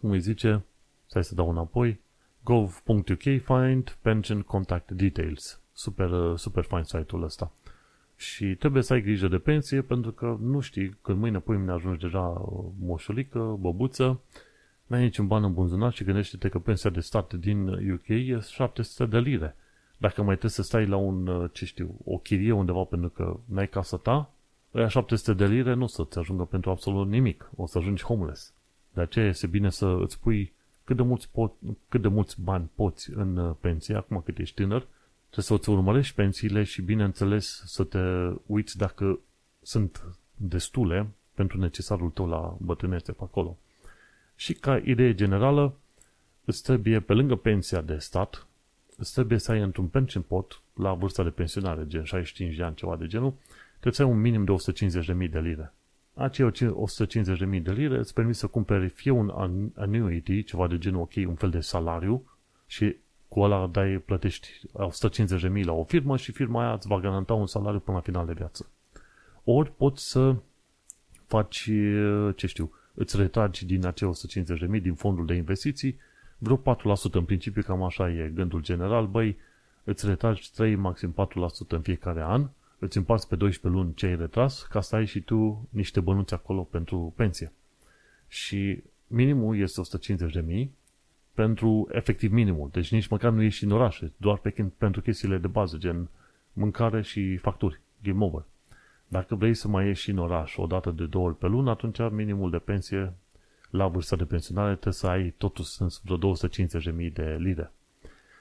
B: cum îi zice, stai să dau înapoi, gov.uk find pension contact details. Super, uh, super fine site-ul ăsta. Și trebuie să ai grijă de pensie pentru că nu știi când mâine, pui mine ajungi deja uh, moșulică, băbuță, n-ai niciun ban în buzunar și gândește-te că pensia de stat din UK e 700 de lire. Dacă mai trebuie să stai la un, uh, ce știu, o chirie undeva pentru că n-ai casa ta, aia 700 de lire nu o să-ți ajungă pentru absolut nimic. O să ajungi homeless. De aceea este bine să îți pui cât de mulți, pot, cât de mulți bani poți în uh, pensie, acum cât ești tânăr, trebuie să-ți urmărești pensiile și, bineînțeles, să te uiți dacă sunt destule pentru necesarul tău la bătrânețe pe acolo. Și ca idee generală, îți trebuie, pe lângă pensia de stat, îți trebuie să ai într-un pension pot la vârsta de pensionare, gen 65 de ani, ceva de genul, trebuie să ai un minim de 150.000 de lire acei 150.000 de lire îți permit să cumperi fie un annuity, ceva de genul, ok, un fel de salariu și cu ăla dai, plătești 150.000 la o firmă și firma aia îți va garanta un salariu până la final de viață. Ori poți să faci, ce știu, îți retragi din acei 150.000 din fondul de investiții vreo 4% în principiu, cam așa e gândul general, băi, îți retragi 3, maxim 4% în fiecare an îți împarți pe 12 luni ce ai retras ca să ai și tu niște bănuți acolo pentru pensie. Și minimul este 150 de mii pentru efectiv minimul. Deci nici măcar nu ieși în orașe, doar pe, pentru chestiile de bază, gen mâncare și facturi. Game over. Dacă vrei să mai ieși în oraș o dată de două ori pe lună, atunci minimul de pensie la vârsta de pensionare trebuie să ai totuși vreo 250.000 de lire.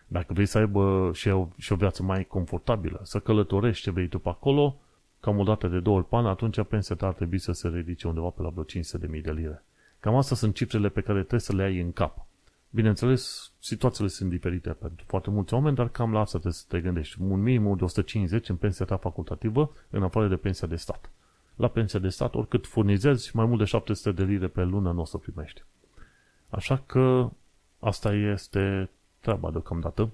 B: Dacă vrei să aibă și o, și o viață mai confortabilă, să călătorești ce vrei tu pe acolo, cam o dată de două ori pan, atunci pensia ta ar trebui să se ridice undeva pe la vreo 500.000 de lire. Cam astea sunt cifrele pe care trebuie să le ai în cap. Bineînțeles, situațiile sunt diferite pentru foarte mulți oameni, dar cam la asta trebuie să te gândești. Un minimum de 150 în pensia ta facultativă, în afară de pensia de stat. la pensia de stat, oricât furnizezi, mai mult de 700 de lire pe lună nu o să primești. Așa că asta este treaba deocamdată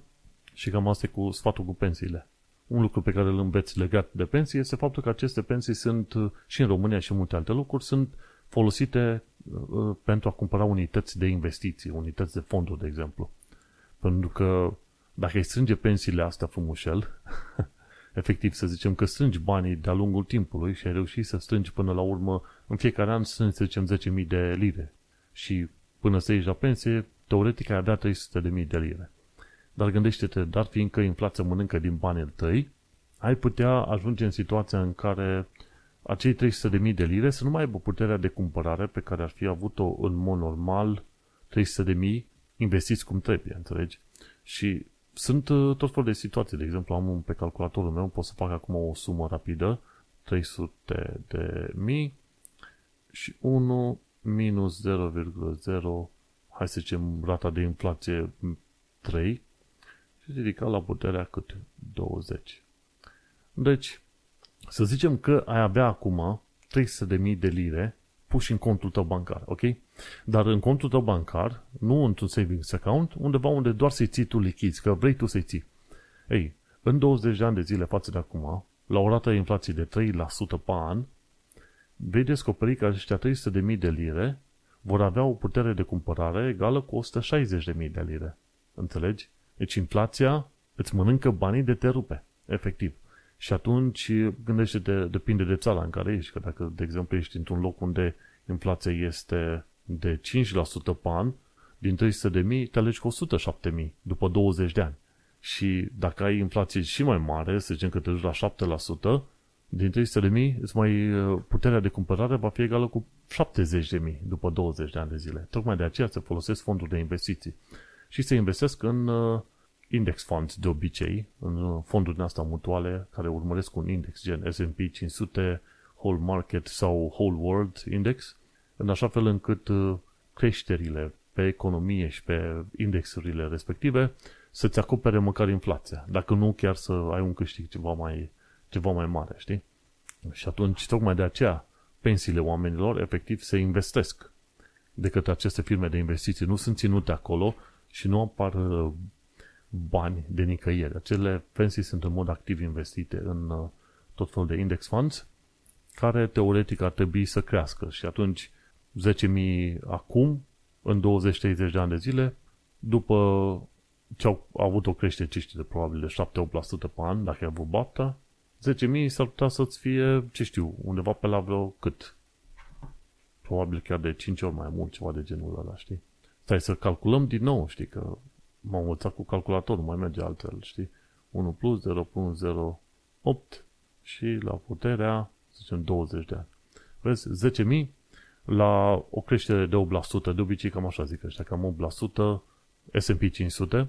B: și cam asta e cu sfatul cu pensiile. Un lucru pe care îl înveți legat de pensii este faptul că aceste pensii sunt și în România și în multe alte locuri sunt folosite uh, pentru a cumpăra unități de investiții, unități de fonduri, de exemplu. Pentru că dacă îi strânge pensiile astea frumușel, efectiv să zicem că strângi banii de-a lungul timpului și ai reușit să strângi până la urmă, în fiecare an strângi, să zicem, 10.000 de lire. Și până să ieși la pensie, teoretic ai avea 300.000 de lire. Dar gândește-te, dar fiindcă inflația mănâncă din banii tăi, ai putea ajunge în situația în care acei 300.000 de lire să nu mai aibă puterea de cumpărare pe care ar fi avut-o în mod normal 300.000 investiți cum trebuie, înțelegi? Și sunt uh, tot felul de situații. De exemplu, am un pe calculatorul meu, pot să fac acum o sumă rapidă, 300 de mii și 1 minus 0,0, hai să zicem rata de inflație 3 și ridica la puterea cât? 20. Deci, să zicem că ai avea acum 300.000 de lire puși în contul tău bancar, ok? Dar în contul tău bancar, nu într-un savings account, undeva unde doar să-i ții tu lichizi, că vrei tu să-i ții. Ei, în 20 de ani de zile față de acum, la o rată de inflație de 3% pe an, vei descoperi că aceștia 300.000 de lire vor avea o putere de cumpărare egală cu 160.000 de lire. Înțelegi? Deci inflația îți mănâncă banii de te rupe, efectiv. Și atunci gândește-te, depinde de țara în care ești, că dacă, de exemplu, ești într-un loc unde inflația este de 5% pe an, din 300 de mii, te alegi cu 107 mii după 20 de ani. Și dacă ai inflație și mai mare, să zicem că te duci la 7%, din 300 de mii, mai, puterea de cumpărare va fi egală cu 70 de mii după 20 de ani de zile. Tocmai de aceea se folosesc fonduri de investiții. Și se investesc în uh, index funds de obicei, în fondurile astea mutuale care urmăresc un index gen S&P 500, Whole Market sau Whole World Index, în așa fel încât uh, creșterile pe economie și pe indexurile respective să-ți acopere măcar inflația. Dacă nu, chiar să ai un câștig ceva mai, ceva mai mare, știi? Și atunci, tocmai de aceea, pensiile oamenilor efectiv se investesc de către aceste firme de investiții. Nu sunt ținute acolo și nu apar uh, bani de nicăieri. Acele pensii sunt în mod activ investite în uh, tot felul de index funds care teoretic ar trebui să crească și atunci 10.000 acum, în 20-30 de ani de zile, după ce au avut o creștere, ce știu, de probabil de 7-8% pe an, dacă ai avut bapta, 10.000 s-ar putea să-ți fie, ce știu, undeva pe la vreo cât? Probabil chiar de 5 ori mai mult, ceva de genul ăla, știi? Stai să calculăm din nou, știi, că m-am învățat cu calculatorul, mai merge altfel, știi? 1 plus 0.08 și la puterea, să zicem, 20 de ani. Vezi, 10.000 la o creștere de 8%, de obicei cam așa zic ăștia, cam 8%, S&P 500,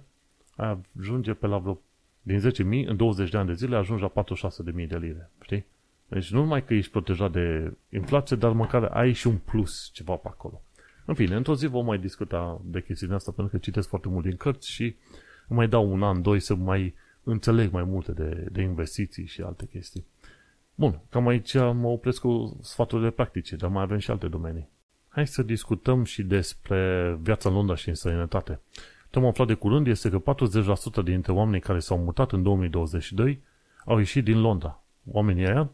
B: ajunge pe la vreo, din 10.000, în 20 de ani de zile ajunge la 46.000 de lire, știi? Deci nu numai că ești protejat de inflație, dar măcar ai și un plus ceva pe acolo. În fine, într-o zi vom mai discuta de chestiile astea, pentru că citesc foarte mult din cărți și mai dau un an, doi să mai înțeleg mai multe de, de investiții și alte chestii. Bun, cam aici mă opresc cu sfaturile practice, dar mai avem și alte domenii. Hai să discutăm și despre viața în Londra și în sănătate. Ce am aflat de curând este că 40% dintre oamenii care s-au mutat în 2022 au ieșit din Londra. Oamenii aia,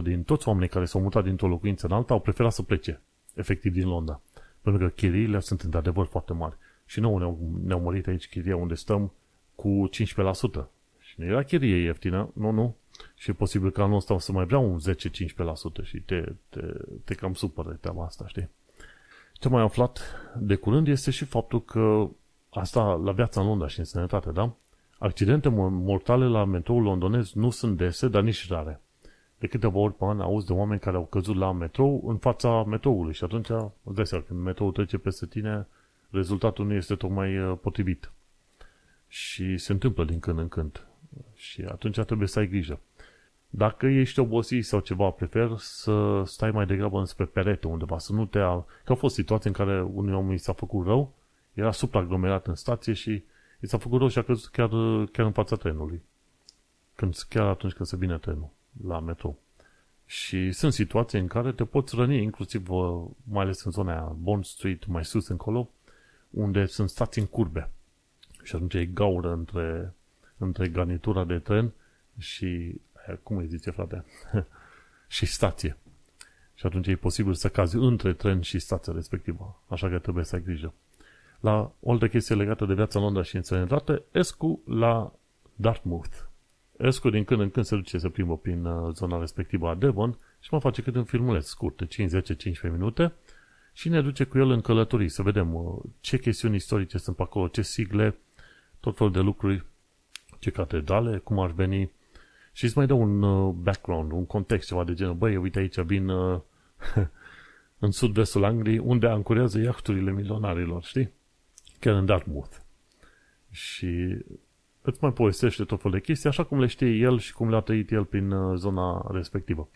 B: 40% din toți oamenii care s-au mutat dintr-o locuință în alta au preferat să plece efectiv din Londra. Pentru că chiriile sunt într-adevăr foarte mari. Și nouă ne-au, ne-au mărit aici chiria unde stăm cu 15%. Și nu era chirie ieftină, nu, nu. Și e posibil că anul ăsta o să mai vrea un 10-15% și te, te, te cam supără treaba asta, știi? Ce mai aflat de curând este și faptul că asta la viața în Londra și în sănătate, da? Accidente mortale la metroul londonez nu sunt dese, dar nici rare de câteva ori pe an auzi de oameni care au căzut la metrou în fața metroului și atunci îți dai seama, când metroul trece peste tine, rezultatul nu este tocmai uh, potrivit. Și se întâmplă din când în când. Și atunci trebuie să ai grijă. Dacă ești obosit sau ceva, prefer să stai mai degrabă înspre perete undeva, să nu te... Că au fost situații în care unui om i s-a făcut rău, era supraaglomerat în stație și i s-a făcut rău și a căzut chiar, chiar în fața trenului. Când, chiar atunci când se vine trenul la metrou. Și sunt situații în care te poți răni, inclusiv mai ales în zona aia, Bond Street, mai sus încolo, unde sunt stații în curbe. Și atunci e gaură între, între garnitura de tren și, cum îi zice frate, și stație. Și atunci e posibil să cazi între tren și stația respectivă. Așa că trebuie să ai grijă. La o altă chestie legată de viața în Londra și în sănătate, Escu la Dartmouth. Escu din când în când se duce să plimbă prin uh, zona respectivă a Devon și mă face cât un filmuleț scurt, 5-10-15 minute, și ne duce cu el în călătorii, să vedem uh, ce chestiuni istorice sunt pe acolo, ce sigle, tot felul de lucruri, ce catedrale, cum ar veni, și îți mai dă un uh, background, un context, ceva de genul, băi, uite aici vin uh, în sud-vestul Angliei, unde ancorează iahturile milionarilor, știi? Chiar în Dartmouth. Și îți mai povestește tot felul de chestii, așa cum le știe el și cum le-a trăit el prin uh, zona respectivă.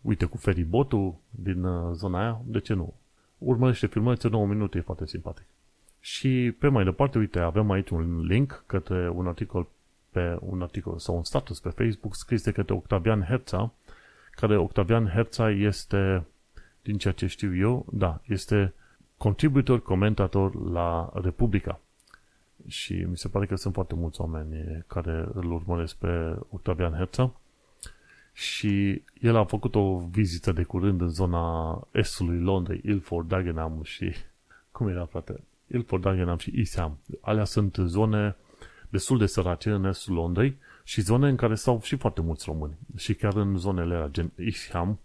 B: Uite, cu feribotul din uh, zona aia, de ce nu? Urmărește filmulețe 9 minute, e foarte simpatic. Și pe mai departe, uite, avem aici un link către un articol pe un articol sau un status pe Facebook scris de către Octavian Herța, care Octavian Herța este, din ceea ce știu eu, da, este contributor, comentator la Republica. Și mi se pare că sunt foarte mulți oameni care îl urmăresc pe Octavian Herța. Și el a făcut o vizită de curând în zona estului Londrei, Ilford, Dagenham și... Cum era, frate? Ilford, Dagenham și Isham. Alea sunt zone destul de sărace în estul Londrei și zone în care stau și foarte mulți români. Și chiar în zonele alea, gen Isham,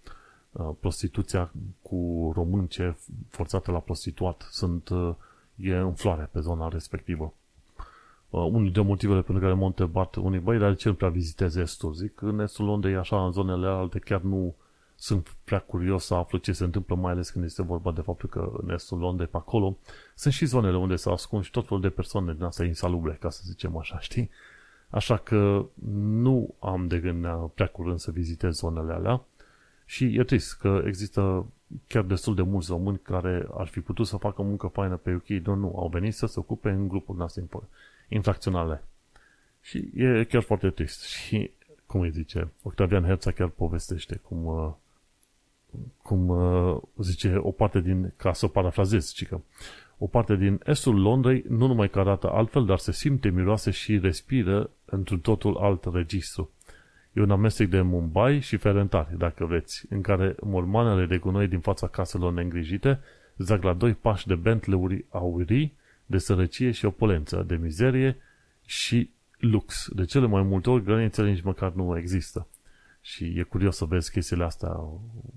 B: uh, prostituția cu românce forțate la prostituat sunt, uh, e în floare pe zona respectivă. Uh, unul de motivele pentru care m-au întrebat unii, băi, dar de ce nu prea viziteze estul? Zic, în estul Londrei, așa, în zonele alte, chiar nu sunt prea curios să aflu ce se întâmplă, mai ales când este vorba de faptul că în estul Londrei, pe acolo, sunt și zonele unde se ascund și tot felul de persoane din astea insalubre, ca să zicem așa, știi? Așa că nu am de gând prea curând să vizitez zonele alea și e trist că există chiar destul de mulți români care ar fi putut să facă muncă faină pe UK, dar nu, au venit să se ocupe în grupul noastre infracționale. Și e chiar foarte trist. Și, cum îi zice, Octavian Herța chiar povestește cum uh, cum uh, zice, o parte din, ca să parafrazez, cică, o parte din estul Londrei nu numai că arată altfel, dar se simte, miroase și respiră într-un totul alt registru. E un amestec de Mumbai și Ferentari, dacă vreți, în care mormanele de gunoi din fața caselor neîngrijite zac la doi pași de Bentley-uri aurii, de sărăcie și opulență, de mizerie și lux. De cele mai multe ori, granițele nici măcar nu există. Și e curios să vezi chestiile astea,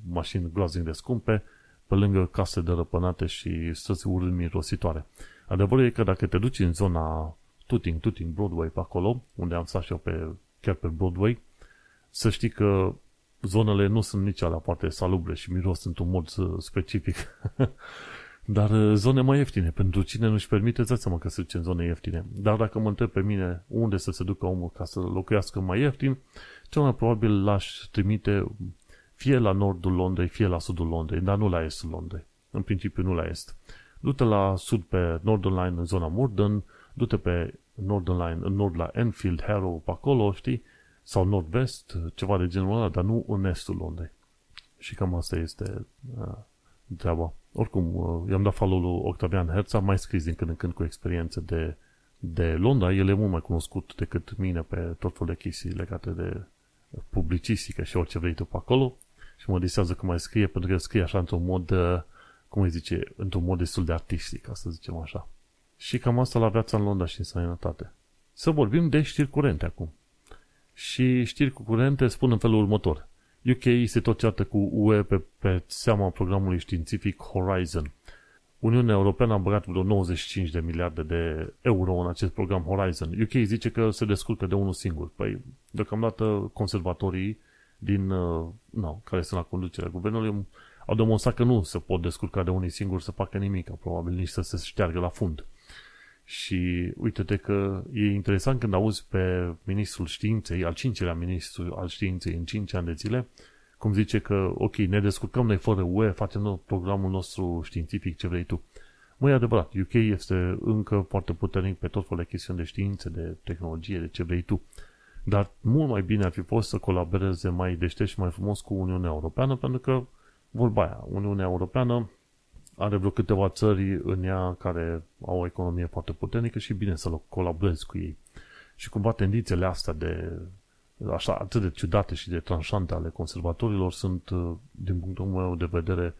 B: mașini groaznic de scumpe, pe lângă case dărăpânate și străzi urând mirositoare. Adevărul e că dacă te duci în zona Tuting, Tuting, Broadway, pe acolo, unde am stat și eu pe, chiar pe Broadway, să știi că zonele nu sunt nici alea foarte salubre și miros într-un mod specific. Dar uh, zone mai ieftine, pentru cine nu-și permite, îți seama că se duce în zone ieftine. Dar dacă mă întreb pe mine unde să se ducă omul ca să locuiască mai ieftin, cel mai probabil l-aș trimite fie la nordul Londrei, fie la sudul Londrei, dar nu la estul Londrei. În principiu nu la est. Du-te la sud pe Northern Line în zona Morden, du-te pe Northern Line în nord la Enfield, Harrow, pe acolo, știi? Sau nord-vest, ceva de genul ăla, dar nu în estul Londrei. Și cam asta este uh, treaba. Oricum, uh, i-am dat follow lui Octavian Herz, am mai scris din când în când cu experiențe de, de Londra. El e mult mai cunoscut decât mine pe tot felul de chestii legate de publicistică și orice vrei tu pe acolo și mă disează că mai scrie, pentru că scrie așa într-un mod, uh, cum îi zice, într-un mod destul de artistic, ca să zicem așa. Și cam asta la viața în Londra și în sănătate. Să vorbim de știri curente acum. Și știri curente spun în felul următor. UK se tot ceartă cu UE pe, pe seama programului științific Horizon. Uniunea Europeană a băgat vreo 95 de miliarde de euro în acest program Horizon. UK zice că se descurcă de unul singur. Păi, deocamdată, conservatorii din, uh, no, care sunt la conducerea guvernului au demonstrat că nu se pot descurca de unii singuri să facă nimic, probabil nici să se șteargă la fund. Și uite-te că e interesant când auzi pe ministrul științei, al cincilea ministru al științei în cinci ani de zile, cum zice că, ok, ne descurcăm noi fără UE, facem noi programul nostru științific, ce vrei tu. Măi, e adevărat, UK este încă foarte puternic pe tot felul de chestiuni de științe, de tehnologie, de ce vrei tu. Dar mult mai bine ar fi fost să colaboreze mai deștept și mai frumos cu Uniunea Europeană, pentru că, vorba aia, Uniunea Europeană are vreo câteva țări în ea care au o economie foarte puternică și bine să colaborezi cu ei. Și cumva tendințele astea de așa atât de ciudate și de tranșante ale conservatorilor sunt, din punctul meu de vedere,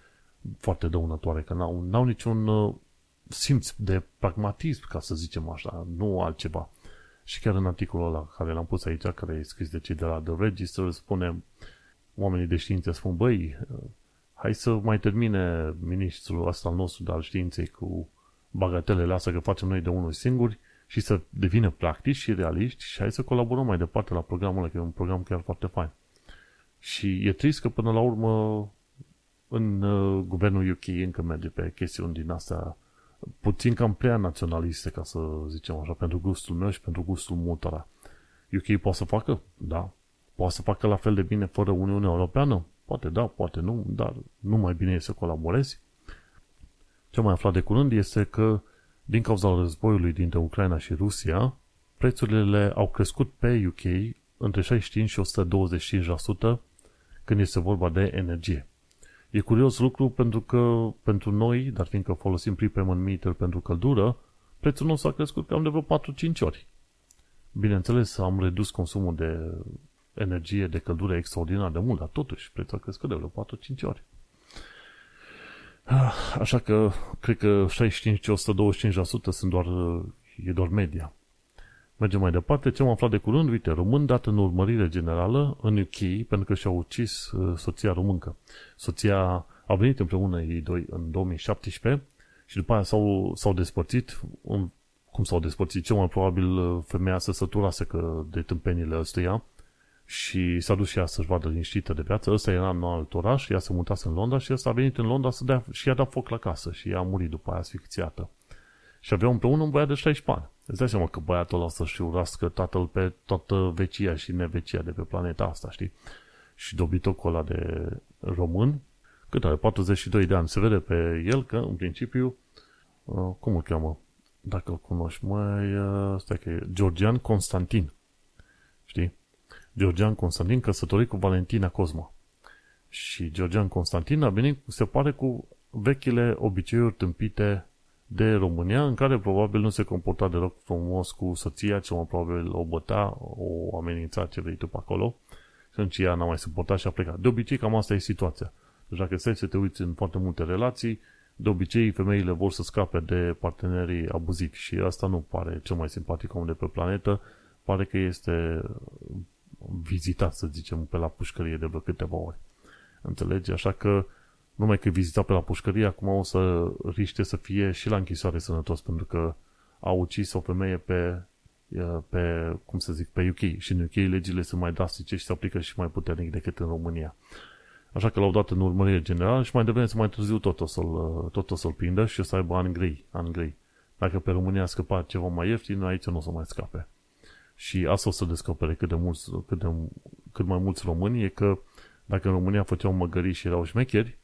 B: foarte dăunătoare, că n-au, n-au niciun uh, simț de pragmatism, ca să zicem așa, nu altceva. Și chiar în articolul ăla care l-am pus aici, care e scris de cei de la The Register, spune, oamenii de știință spun, băi, hai să mai termine ministrul ăsta al nostru de al științei cu bagatelele astea că facem noi de unul singuri și să devină practici și realiști și hai să colaborăm mai departe la programul ăla, că e un program chiar foarte fain. Și e trist că până la urmă în uh, guvernul UK încă merge pe chestiuni din astea puțin cam prea naționaliste, ca să zicem așa, pentru gustul meu și pentru gustul multora. UK poate să facă? Da. Poate să facă la fel de bine fără Uniunea Europeană? Poate da, poate nu, dar nu mai bine e să colaborezi. Ce am mai aflat de curând este că din cauza războiului dintre Ucraina și Rusia, prețurile au crescut pe UK între 65 și 125% când este vorba de energie. E curios lucru pentru că pentru noi, dar fiindcă folosim prepayment meter pentru căldură, prețul nostru a crescut cam de vreo 4-5 ori. Bineînțeles, am redus consumul de energie, de căldură extraordinar de mult, dar totuși prețul a crescut de vreo 4-5 ori. Ah, așa că cred că 65-125% sunt doar, e doar media. Mergem mai departe. Ce am aflat de curând? Uite, român dat în urmărire generală în UK pentru că și-au ucis uh, soția româncă. Soția a venit împreună ei doi în 2017 și după aia s-au, s-au despărțit. Cum s-au despărțit? Cel mai probabil uh, femeia se săturase că de tâmpenile ăstuia și s-a dus și ea să-și vadă liniștită de viață. Ăsta era în alt oraș, ea se mutase în Londra și ăsta a venit în Londra să dea, și i-a dat foc la casă și ea a murit după aia asfixiată. Și aveau împreună un băiat de 16 ani. Îți dai seama că băiatul ăla să-și urască tatăl pe toată vecia și nevecia de pe planeta asta, știi? Și dobitocul ăla de român, cât are? 42 de ani. Se vede pe el că, în principiu, uh, cum îl cheamă? Dacă îl cunoști, mai, uh, stai că e Georgian Constantin. Știi? Georgian Constantin căsătorit cu Valentina Cosma. Și Georgian Constantin a venit, se pare, cu vechile obiceiuri tâmpite de România, în care probabil nu se comporta deloc frumos cu soția, ce mai probabil o băta, o amenința ce vrei tu pe acolo, și atunci ea n-a mai suportat și a plecat. De obicei, cam asta e situația. Deci dacă stai să te uiți în foarte multe relații, de obicei femeile vor să scape de partenerii abuzivi și asta nu pare cel mai simpatic om de pe planetă, pare că este vizitat, să zicem, pe la pușcărie de vreo câteva ori. Înțelegi? Așa că numai că vizita pe la pușcărie, acum o să riște să fie și la închisoare sănătos, pentru că a ucis o femeie pe, pe, cum să zic, pe UK. Și în UK legile sunt mai drastice și se aplică și mai puternic decât în România. Așa că l-au dat în urmărire generală și mai devreme să mai târziu tot o să-l, tot o să-l prindă și o să aibă ani grei, ani grei. Dacă pe România a scăpat ceva mai ieftin, aici nu o să mai scape. Și asta o să descopere cât, de mulți, cât, de, cât mai mulți români e că dacă în România făceau măgării și erau șmecheri,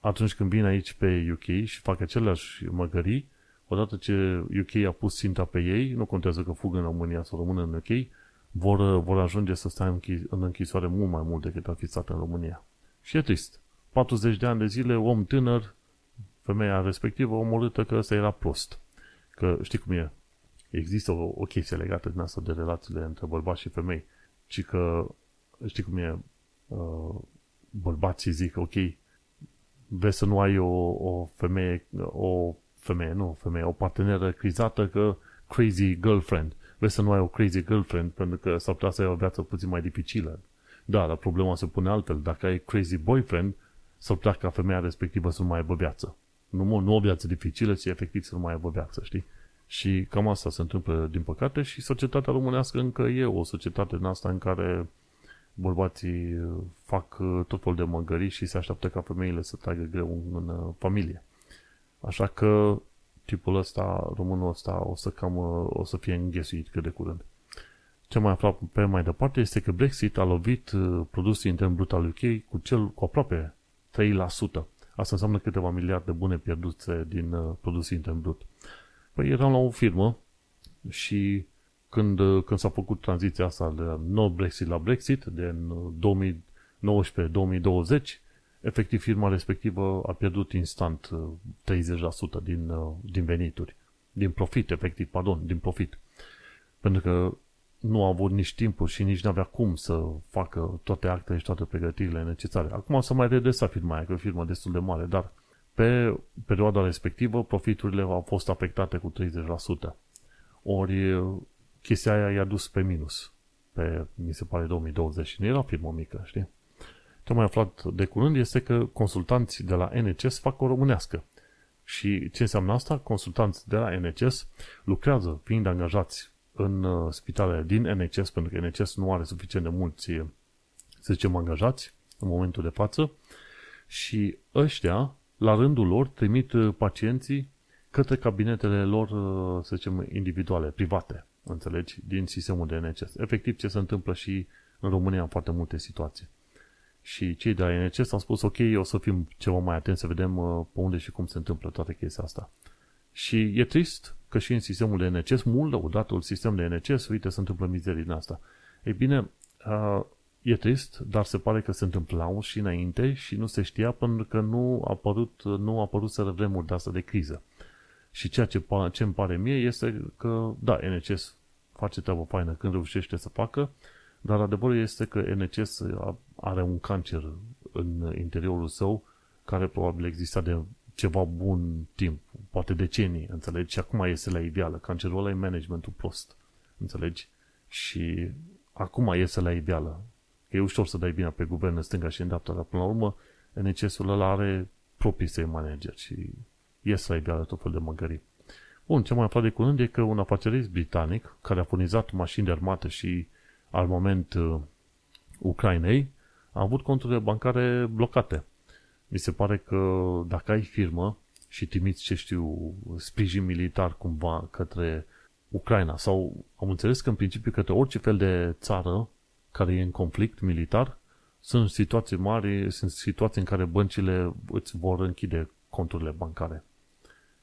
B: atunci când vin aici pe UK și fac aceleași măgării, odată ce UK a pus ținta pe ei, nu contează că fug în România sau rămân în UK, vor, vor ajunge să stea în închisoare mult mai mult decât a fi stat în România. Și e trist. 40 de ani de zile, om tânăr, femeia respectivă omorâtă că ăsta era prost. Că știi cum e? Există o, o chestie legată din asta de relațiile între bărbați și femei. Ci că, știi cum e, uh, bărbații zic, ok, vezi să nu ai o, o femeie, o femeie, nu o femeie, o parteneră crizată că crazy girlfriend. Vezi să nu ai o crazy girlfriend pentru că s-ar putea să ai o viață puțin mai dificilă. Da, dar problema se pune altfel. Dacă ai crazy boyfriend, s-ar putea ca femeia respectivă să nu mai aibă viață. Nu, nu o viață dificilă, ci efectiv să nu mai aibă viață, știi? Și cam asta se întâmplă, din păcate, și societatea românească încă e o societate în asta în care bărbații uh, fac uh, tot felul de măgării și se așteaptă ca femeile să tragă greu în, în uh, familie. Așa că tipul ăsta, românul ăsta, o să cam o să fie înghesuit cât de curând. Ce mai aflat pe mai departe este că Brexit a lovit produsul intern brut al UK cu, cel, cu aproape 3%. Asta înseamnă câteva miliarde bune pierdute din produsul intern brut. Păi eram la o firmă și când, uh, când s-a făcut tranziția asta de no Brexit la Brexit, de 2019-2020, efectiv firma respectivă a pierdut instant 30% din, din venituri. Din profit, efectiv, pardon, din profit. Pentru că nu a avut nici timpul și nici nu avea cum să facă toate actele și toate pregătirile necesare. Acum o să mai redresa firma aia, că e o firmă destul de mare, dar pe perioada respectivă profiturile au fost afectate cu 30%. Ori chestia aia i-a dus pe minus pe, mi se pare, 2020 și nu era o firmă mică, știi? Ce am mai aflat de curând este că consultanții de la NHS fac o românească. Și ce înseamnă asta? Consultanți de la NHS lucrează fiind angajați în uh, spitalele din NHS, pentru că NHS nu are suficient de mulți, să zicem, angajați în momentul de față și ăștia, la rândul lor, trimit uh, pacienții către cabinetele lor, uh, să zicem, individuale, private, înțelegi, din sistemul de NHS. Efectiv, ce se întâmplă și în România în foarte multe situații. Și cei de la NHS au spus, ok, o să fim ceva mai atenți să vedem pe unde și cum se întâmplă toată chestia asta. Și e trist că și în sistemul de NCS, mult lăudatul sistem de NCS, uite, se întâmplă mizerii din asta. Ei bine, e trist, dar se pare că se întâmplau și înainte și nu se știa pentru că nu a apărut, nu a apărut să vremuri de asta de criză. Și ceea ce, ce îmi pare mie este că, da, NCS face treabă faină când reușește să facă, dar adevărul este că NCS are un cancer în interiorul său care probabil exista de ceva bun timp, poate decenii, înțelegi? Și acum iese la ideală. Cancerul ăla e managementul prost, înțelegi? Și acum iese la ideală. Că e ușor să dai bine pe guvern în stânga și în dreapta, dar până la urmă NCS-ul ăla are proprii săi manager și iese la ideală tot fel de măgării. Bun, ce mai aflat de curând e că un afacerist britanic care a furnizat mașini de armată și armament uh, Ucrainei a avut conturile bancare blocate mi se pare că dacă ai firmă și trimiți, ce știu, sprijin militar cumva către Ucraina sau am înțeles că în principiu către orice fel de țară care e în conflict militar, sunt situații mari, sunt situații în care băncile îți vor închide conturile bancare.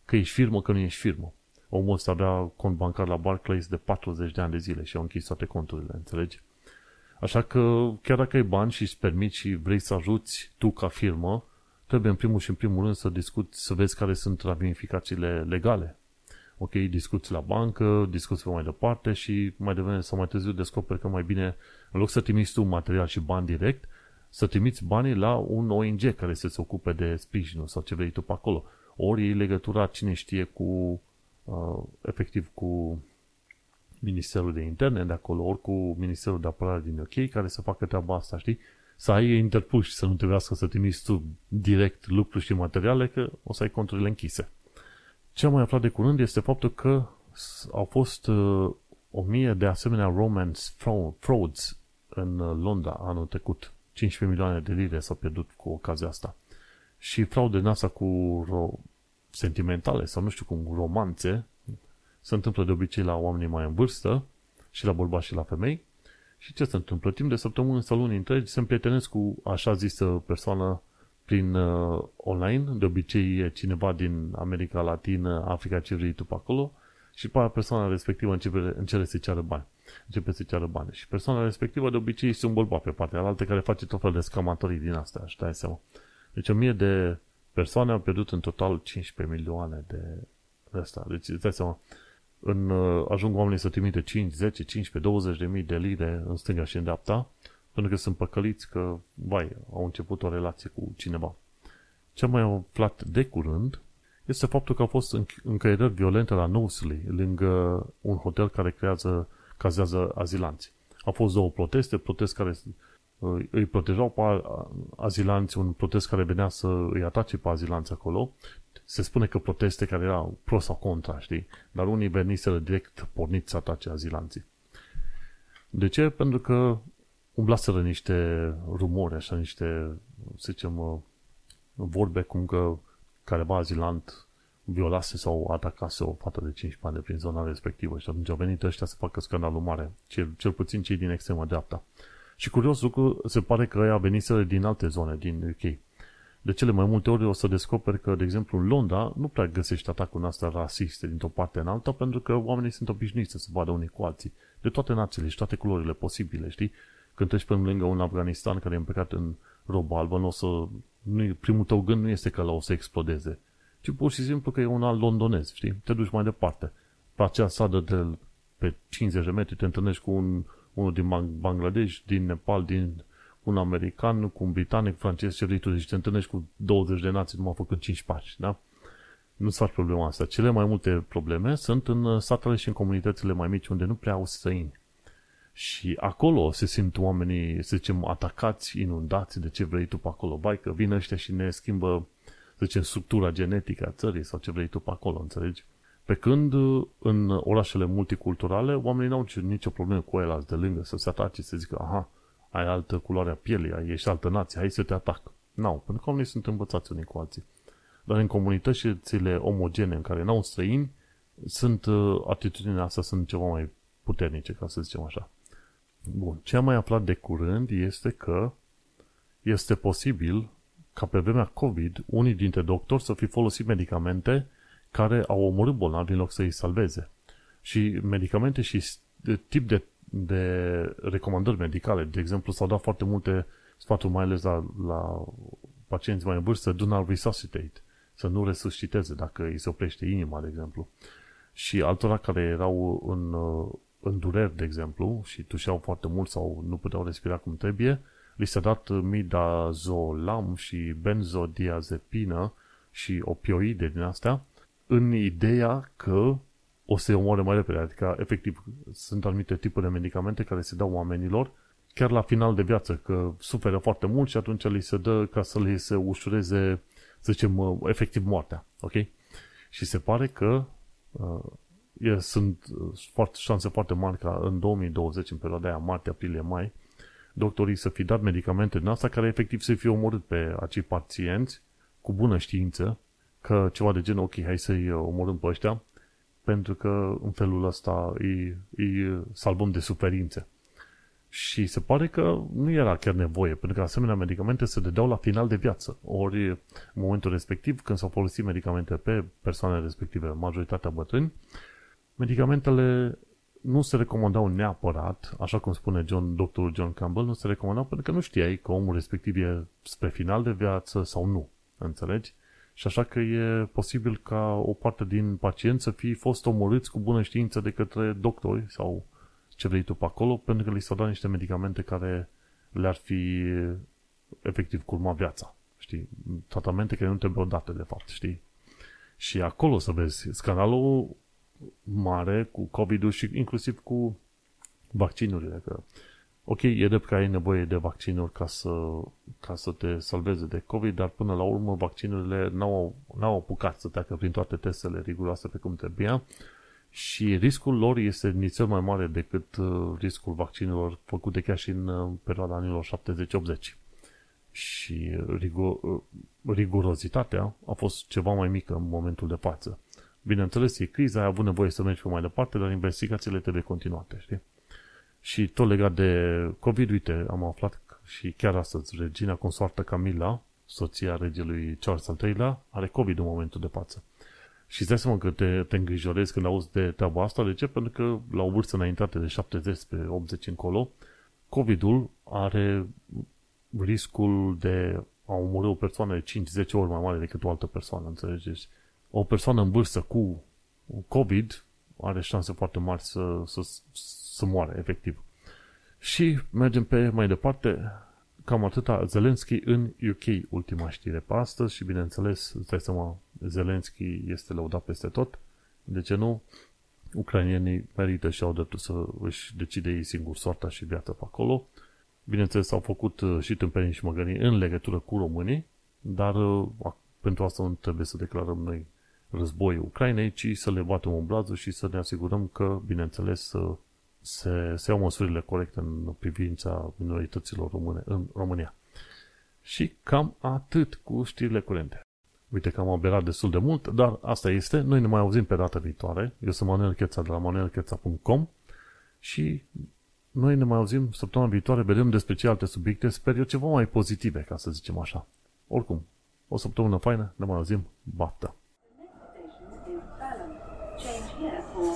B: Că ești firmă, că nu ești firmă. Omul ăsta avea cont bancar la Barclays de 40 de ani de zile și au închis toate conturile, înțelegi? Așa că chiar dacă ai bani și îți permiți și vrei să ajuți tu ca firmă, trebuie în primul și în primul rând să discuți, să vezi care sunt ramificațiile legale. Ok, discuți la bancă, discuți pe mai departe și mai devreme sau mai târziu descoperi că mai bine, în loc să trimiți tu material și bani direct, să trimiți banii la un ONG care să se ocupe de sprijinul sau ce vrei tu pe acolo. Ori e legătura, cine știe, cu uh, efectiv cu Ministerul de Interne de acolo, ori cu Ministerul de Apărare din UK, care să facă treaba asta, știi? să ai interpuși, să nu trebuiască să trimiți tu direct lucruri și materiale, că o să ai conturile închise. Ce am mai aflat de curând este faptul că au fost uh, o mie de asemenea romance frauds în uh, Londra anul trecut. 15 milioane de lire s-au pierdut cu ocazia asta. Și fraude din asta cu ro- sentimentale sau nu știu cum, romanțe, se întâmplă de obicei la oamenii mai în vârstă și la bărbați și la femei și ce se întâmplă? Timp de săptămâni sau luni întregi se împrietenesc cu așa zisă persoană prin uh, online, de obicei e cineva din America Latină, Africa, ce vrei tu pe acolo, și pe persoana respectivă începe, începe să ceară bani. Începe să ceară bani. Și persoana respectivă de obicei este un bărbat pe partea alaltă care face tot fel de scamatorii din astea, și dai seama. Deci o mie de persoane au pierdut în total 15 milioane de ăsta. Deci îți dai seama, în, uh, ajung oamenii să trimite 5, 10, 15, 20 de mii de lire în stânga și în dreapta, pentru că sunt păcăliți că, vai, au început o relație cu cineva. Ce mai aflat de curând este faptul că au fost încăierări violente la Knowsley, lângă un hotel care creează, cazează azilanți. Au fost două proteste, protest care uh, îi protejau pe azilanți, un protest care venea să îi atace pe azilanți acolo se spune că proteste care erau pro sau contra, știi? Dar unii veniseră direct porniți să atace azilanții. De ce? Pentru că umblaseră niște rumori, așa, niște, să zicem, uh, vorbe cum că careva azilant violase sau atacase o fată de 15 ani de prin zona respectivă și atunci au venit ăștia să facă scandalul mare, cel, cel puțin cei din extrema dreapta. Și curios lucru, se pare că ei veniseră din alte zone, din UK. de cele mai multe ori o să descoperi că, de exemplu, în Londra nu prea găsești atacuri astea rasiste dintr-o parte în alta, pentru că oamenii sunt obișnuiți să se vadă unii cu alții. De toate națiile și toate culorile posibile, știi? Când treci pe lângă un Afganistan care e îmbrăcat în robă albă, nu o să, nu, primul tău gând nu este că la o să explodeze, ci pur și simplu că e un alt londonez, știi? Te duci mai departe. Pe acea sadă de pe 50 de metri te întâlnești cu un, unul din Bangladesh, din Nepal, din un american, cu un britanic, francez, ce vrei tu, deci te întâlnești cu 20 de nații numai făcând 5 pași, da? Nu-ți faci problema asta. Cele mai multe probleme sunt în satele și în comunitățile mai mici, unde nu prea au străini. Și acolo se simt oamenii, să zicem, atacați, inundați de ce vrei tu pe acolo. Bai că vin ăștia și ne schimbă, să zicem, structura genetică a țării sau ce vrei tu pe acolo, înțelegi? Pe când în orașele multiculturale, oamenii nu au nicio problemă cu el de lângă să se atace, să zică, aha, ai altă culoare a pielii, ai, ești altă nație, hai să te atac. Nu, no, pentru că oamenii sunt învățați unii cu alții. Dar în comunitățile omogene în care n-au străini, sunt, uh, atitudinea asta sunt ceva mai puternice, ca să zicem așa. Bun. Ce am mai aflat de curând este că este posibil ca pe vremea COVID unii dintre doctori să fi folosit medicamente care au omorât bolnavi în loc să îi salveze. Și medicamente și tip de de recomandări medicale. De exemplu, s-au dat foarte multe sfaturi, mai ales la, la pacienți mai în vârstă, do not resuscitate, să nu resusciteze dacă îi se oprește inima, de exemplu. Și altora care erau în, în dureri, de exemplu, și tușeau foarte mult sau nu puteau respira cum trebuie, li s-a dat midazolam și benzodiazepină și opioide din astea, în ideea că o să-i omoare mai repede. Adică, efectiv, sunt anumite tipuri de medicamente care se dau oamenilor chiar la final de viață, că suferă foarte mult și atunci li se dă ca să li se ușureze, să zicem, efectiv moartea. Ok? Și se pare că uh, e, sunt foarte, șanse foarte mari ca în 2020, în perioada aia, martie, aprilie, mai, doctorii să fi dat medicamente din asta care efectiv să fie omorât pe acei pacienți cu bună știință că ceva de genul, ok, hai să-i omorâm pe ăștia, pentru că în felul ăsta îi, îi salvăm de suferințe. Și se pare că nu era chiar nevoie, pentru că asemenea medicamente se dădeau la final de viață. Ori în momentul respectiv, când s-au folosit medicamente pe persoanele respective, majoritatea bătrâni, medicamentele nu se recomandau neapărat, așa cum spune John, doctorul John Campbell, nu se recomandau pentru că nu știai că omul respectiv e spre final de viață sau nu. Înțelegi? Și așa că e posibil ca o parte din pacienți să fi fost omorâți cu bună știință de către doctori sau ce vrei tu pe acolo, pentru că li s-au dat niște medicamente care le-ar fi efectiv curma viața. Știi? Tratamente care nu trebuie date, de fapt, știi? Și acolo să vezi scandalul mare cu COVID-ul și inclusiv cu vaccinurile. Că Ok, e drept că ai nevoie de vaccinuri ca să, ca să te salveze de COVID, dar până la urmă vaccinurile n-au, n-au apucat să treacă prin toate testele riguroase pe cum trebuia și riscul lor este nițel mai mare decât uh, riscul vaccinurilor făcute chiar și în uh, perioada anilor 70-80. Și rigo, uh, rigurozitatea a fost ceva mai mică în momentul de față. Bineînțeles, e criza, ai avut nevoie să mergi pe mai departe, dar investigațiile trebuie continuate, știi? Și tot legat de COVID, uite, am aflat și chiar astăzi, regina consoartă Camila, soția regelui Charles al III-lea, are COVID în momentul de față. Și îți dai seama că te, te îngrijorezi când auzi de treaba asta. De ce? Pentru că la o vârstă înaintată de 70 spre 80 încolo, COVID-ul are riscul de a omorâ o persoană de 5-10 ori mai mare decât o altă persoană, înțelegeți? O persoană în vârstă cu COVID are șanse foarte mari să, să, să moară, efectiv. Și mergem pe mai departe, cam atâta Zelenski în UK, ultima știre pe astăzi și bineînțeles, îți dai seama, Zelenski este lăudat peste tot. De ce nu? Ucrainienii merită și au dreptul să își decide ei singur soarta și viața pe acolo. Bineînțeles, au făcut uh, și tâmpenii și măgării în legătură cu românii, dar uh, pentru asta nu trebuie să declarăm noi război Ucrainei, ci să le batem un blază și să ne asigurăm că, bineînțeles, se, se iau măsurile corecte în privința minorităților române în România. Și cam atât cu știrile curente. Uite că am aberat destul de mult, dar asta este. Noi ne mai auzim pe data viitoare. Eu sunt Manuel Cheța de la manuelcheța.com și noi ne mai auzim săptămâna viitoare, vedem despre ce alte subiecte, sper eu ceva mai pozitive, ca să zicem așa. Oricum, O săptămână faină, ne mai auzim, baftă!